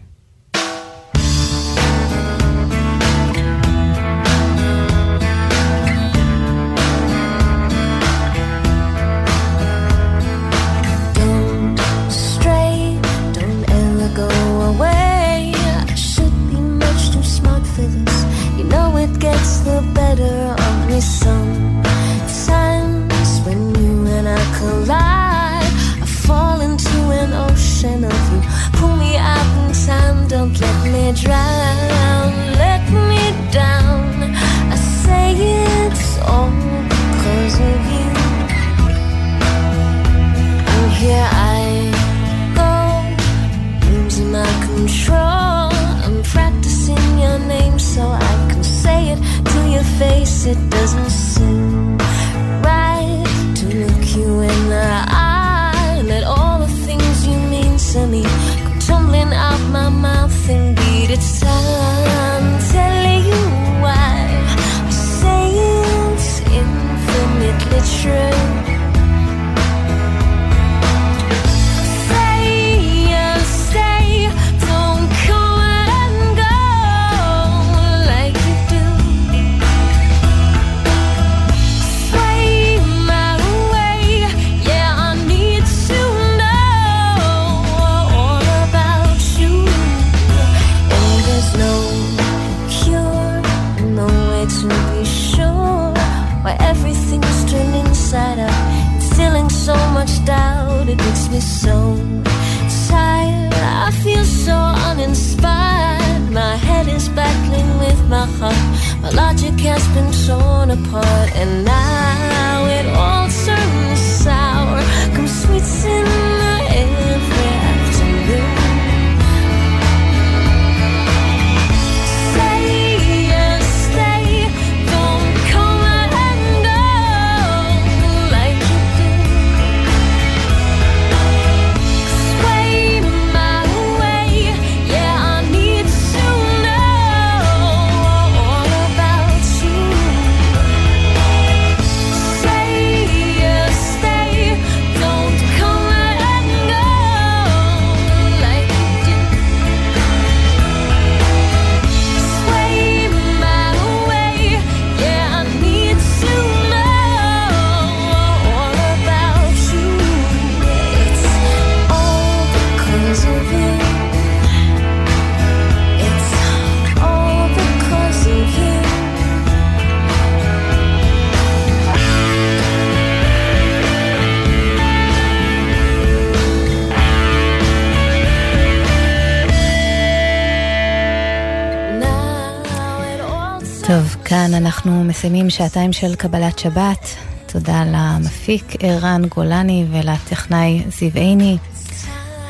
A: מסיימים שעתיים של קבלת שבת. תודה למפיק ערן גולני ולטכנאי זיו עיני.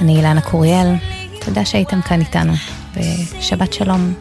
A: אני אילנה קוריאל, תודה שהייתם כאן איתנו, ושבת שלום.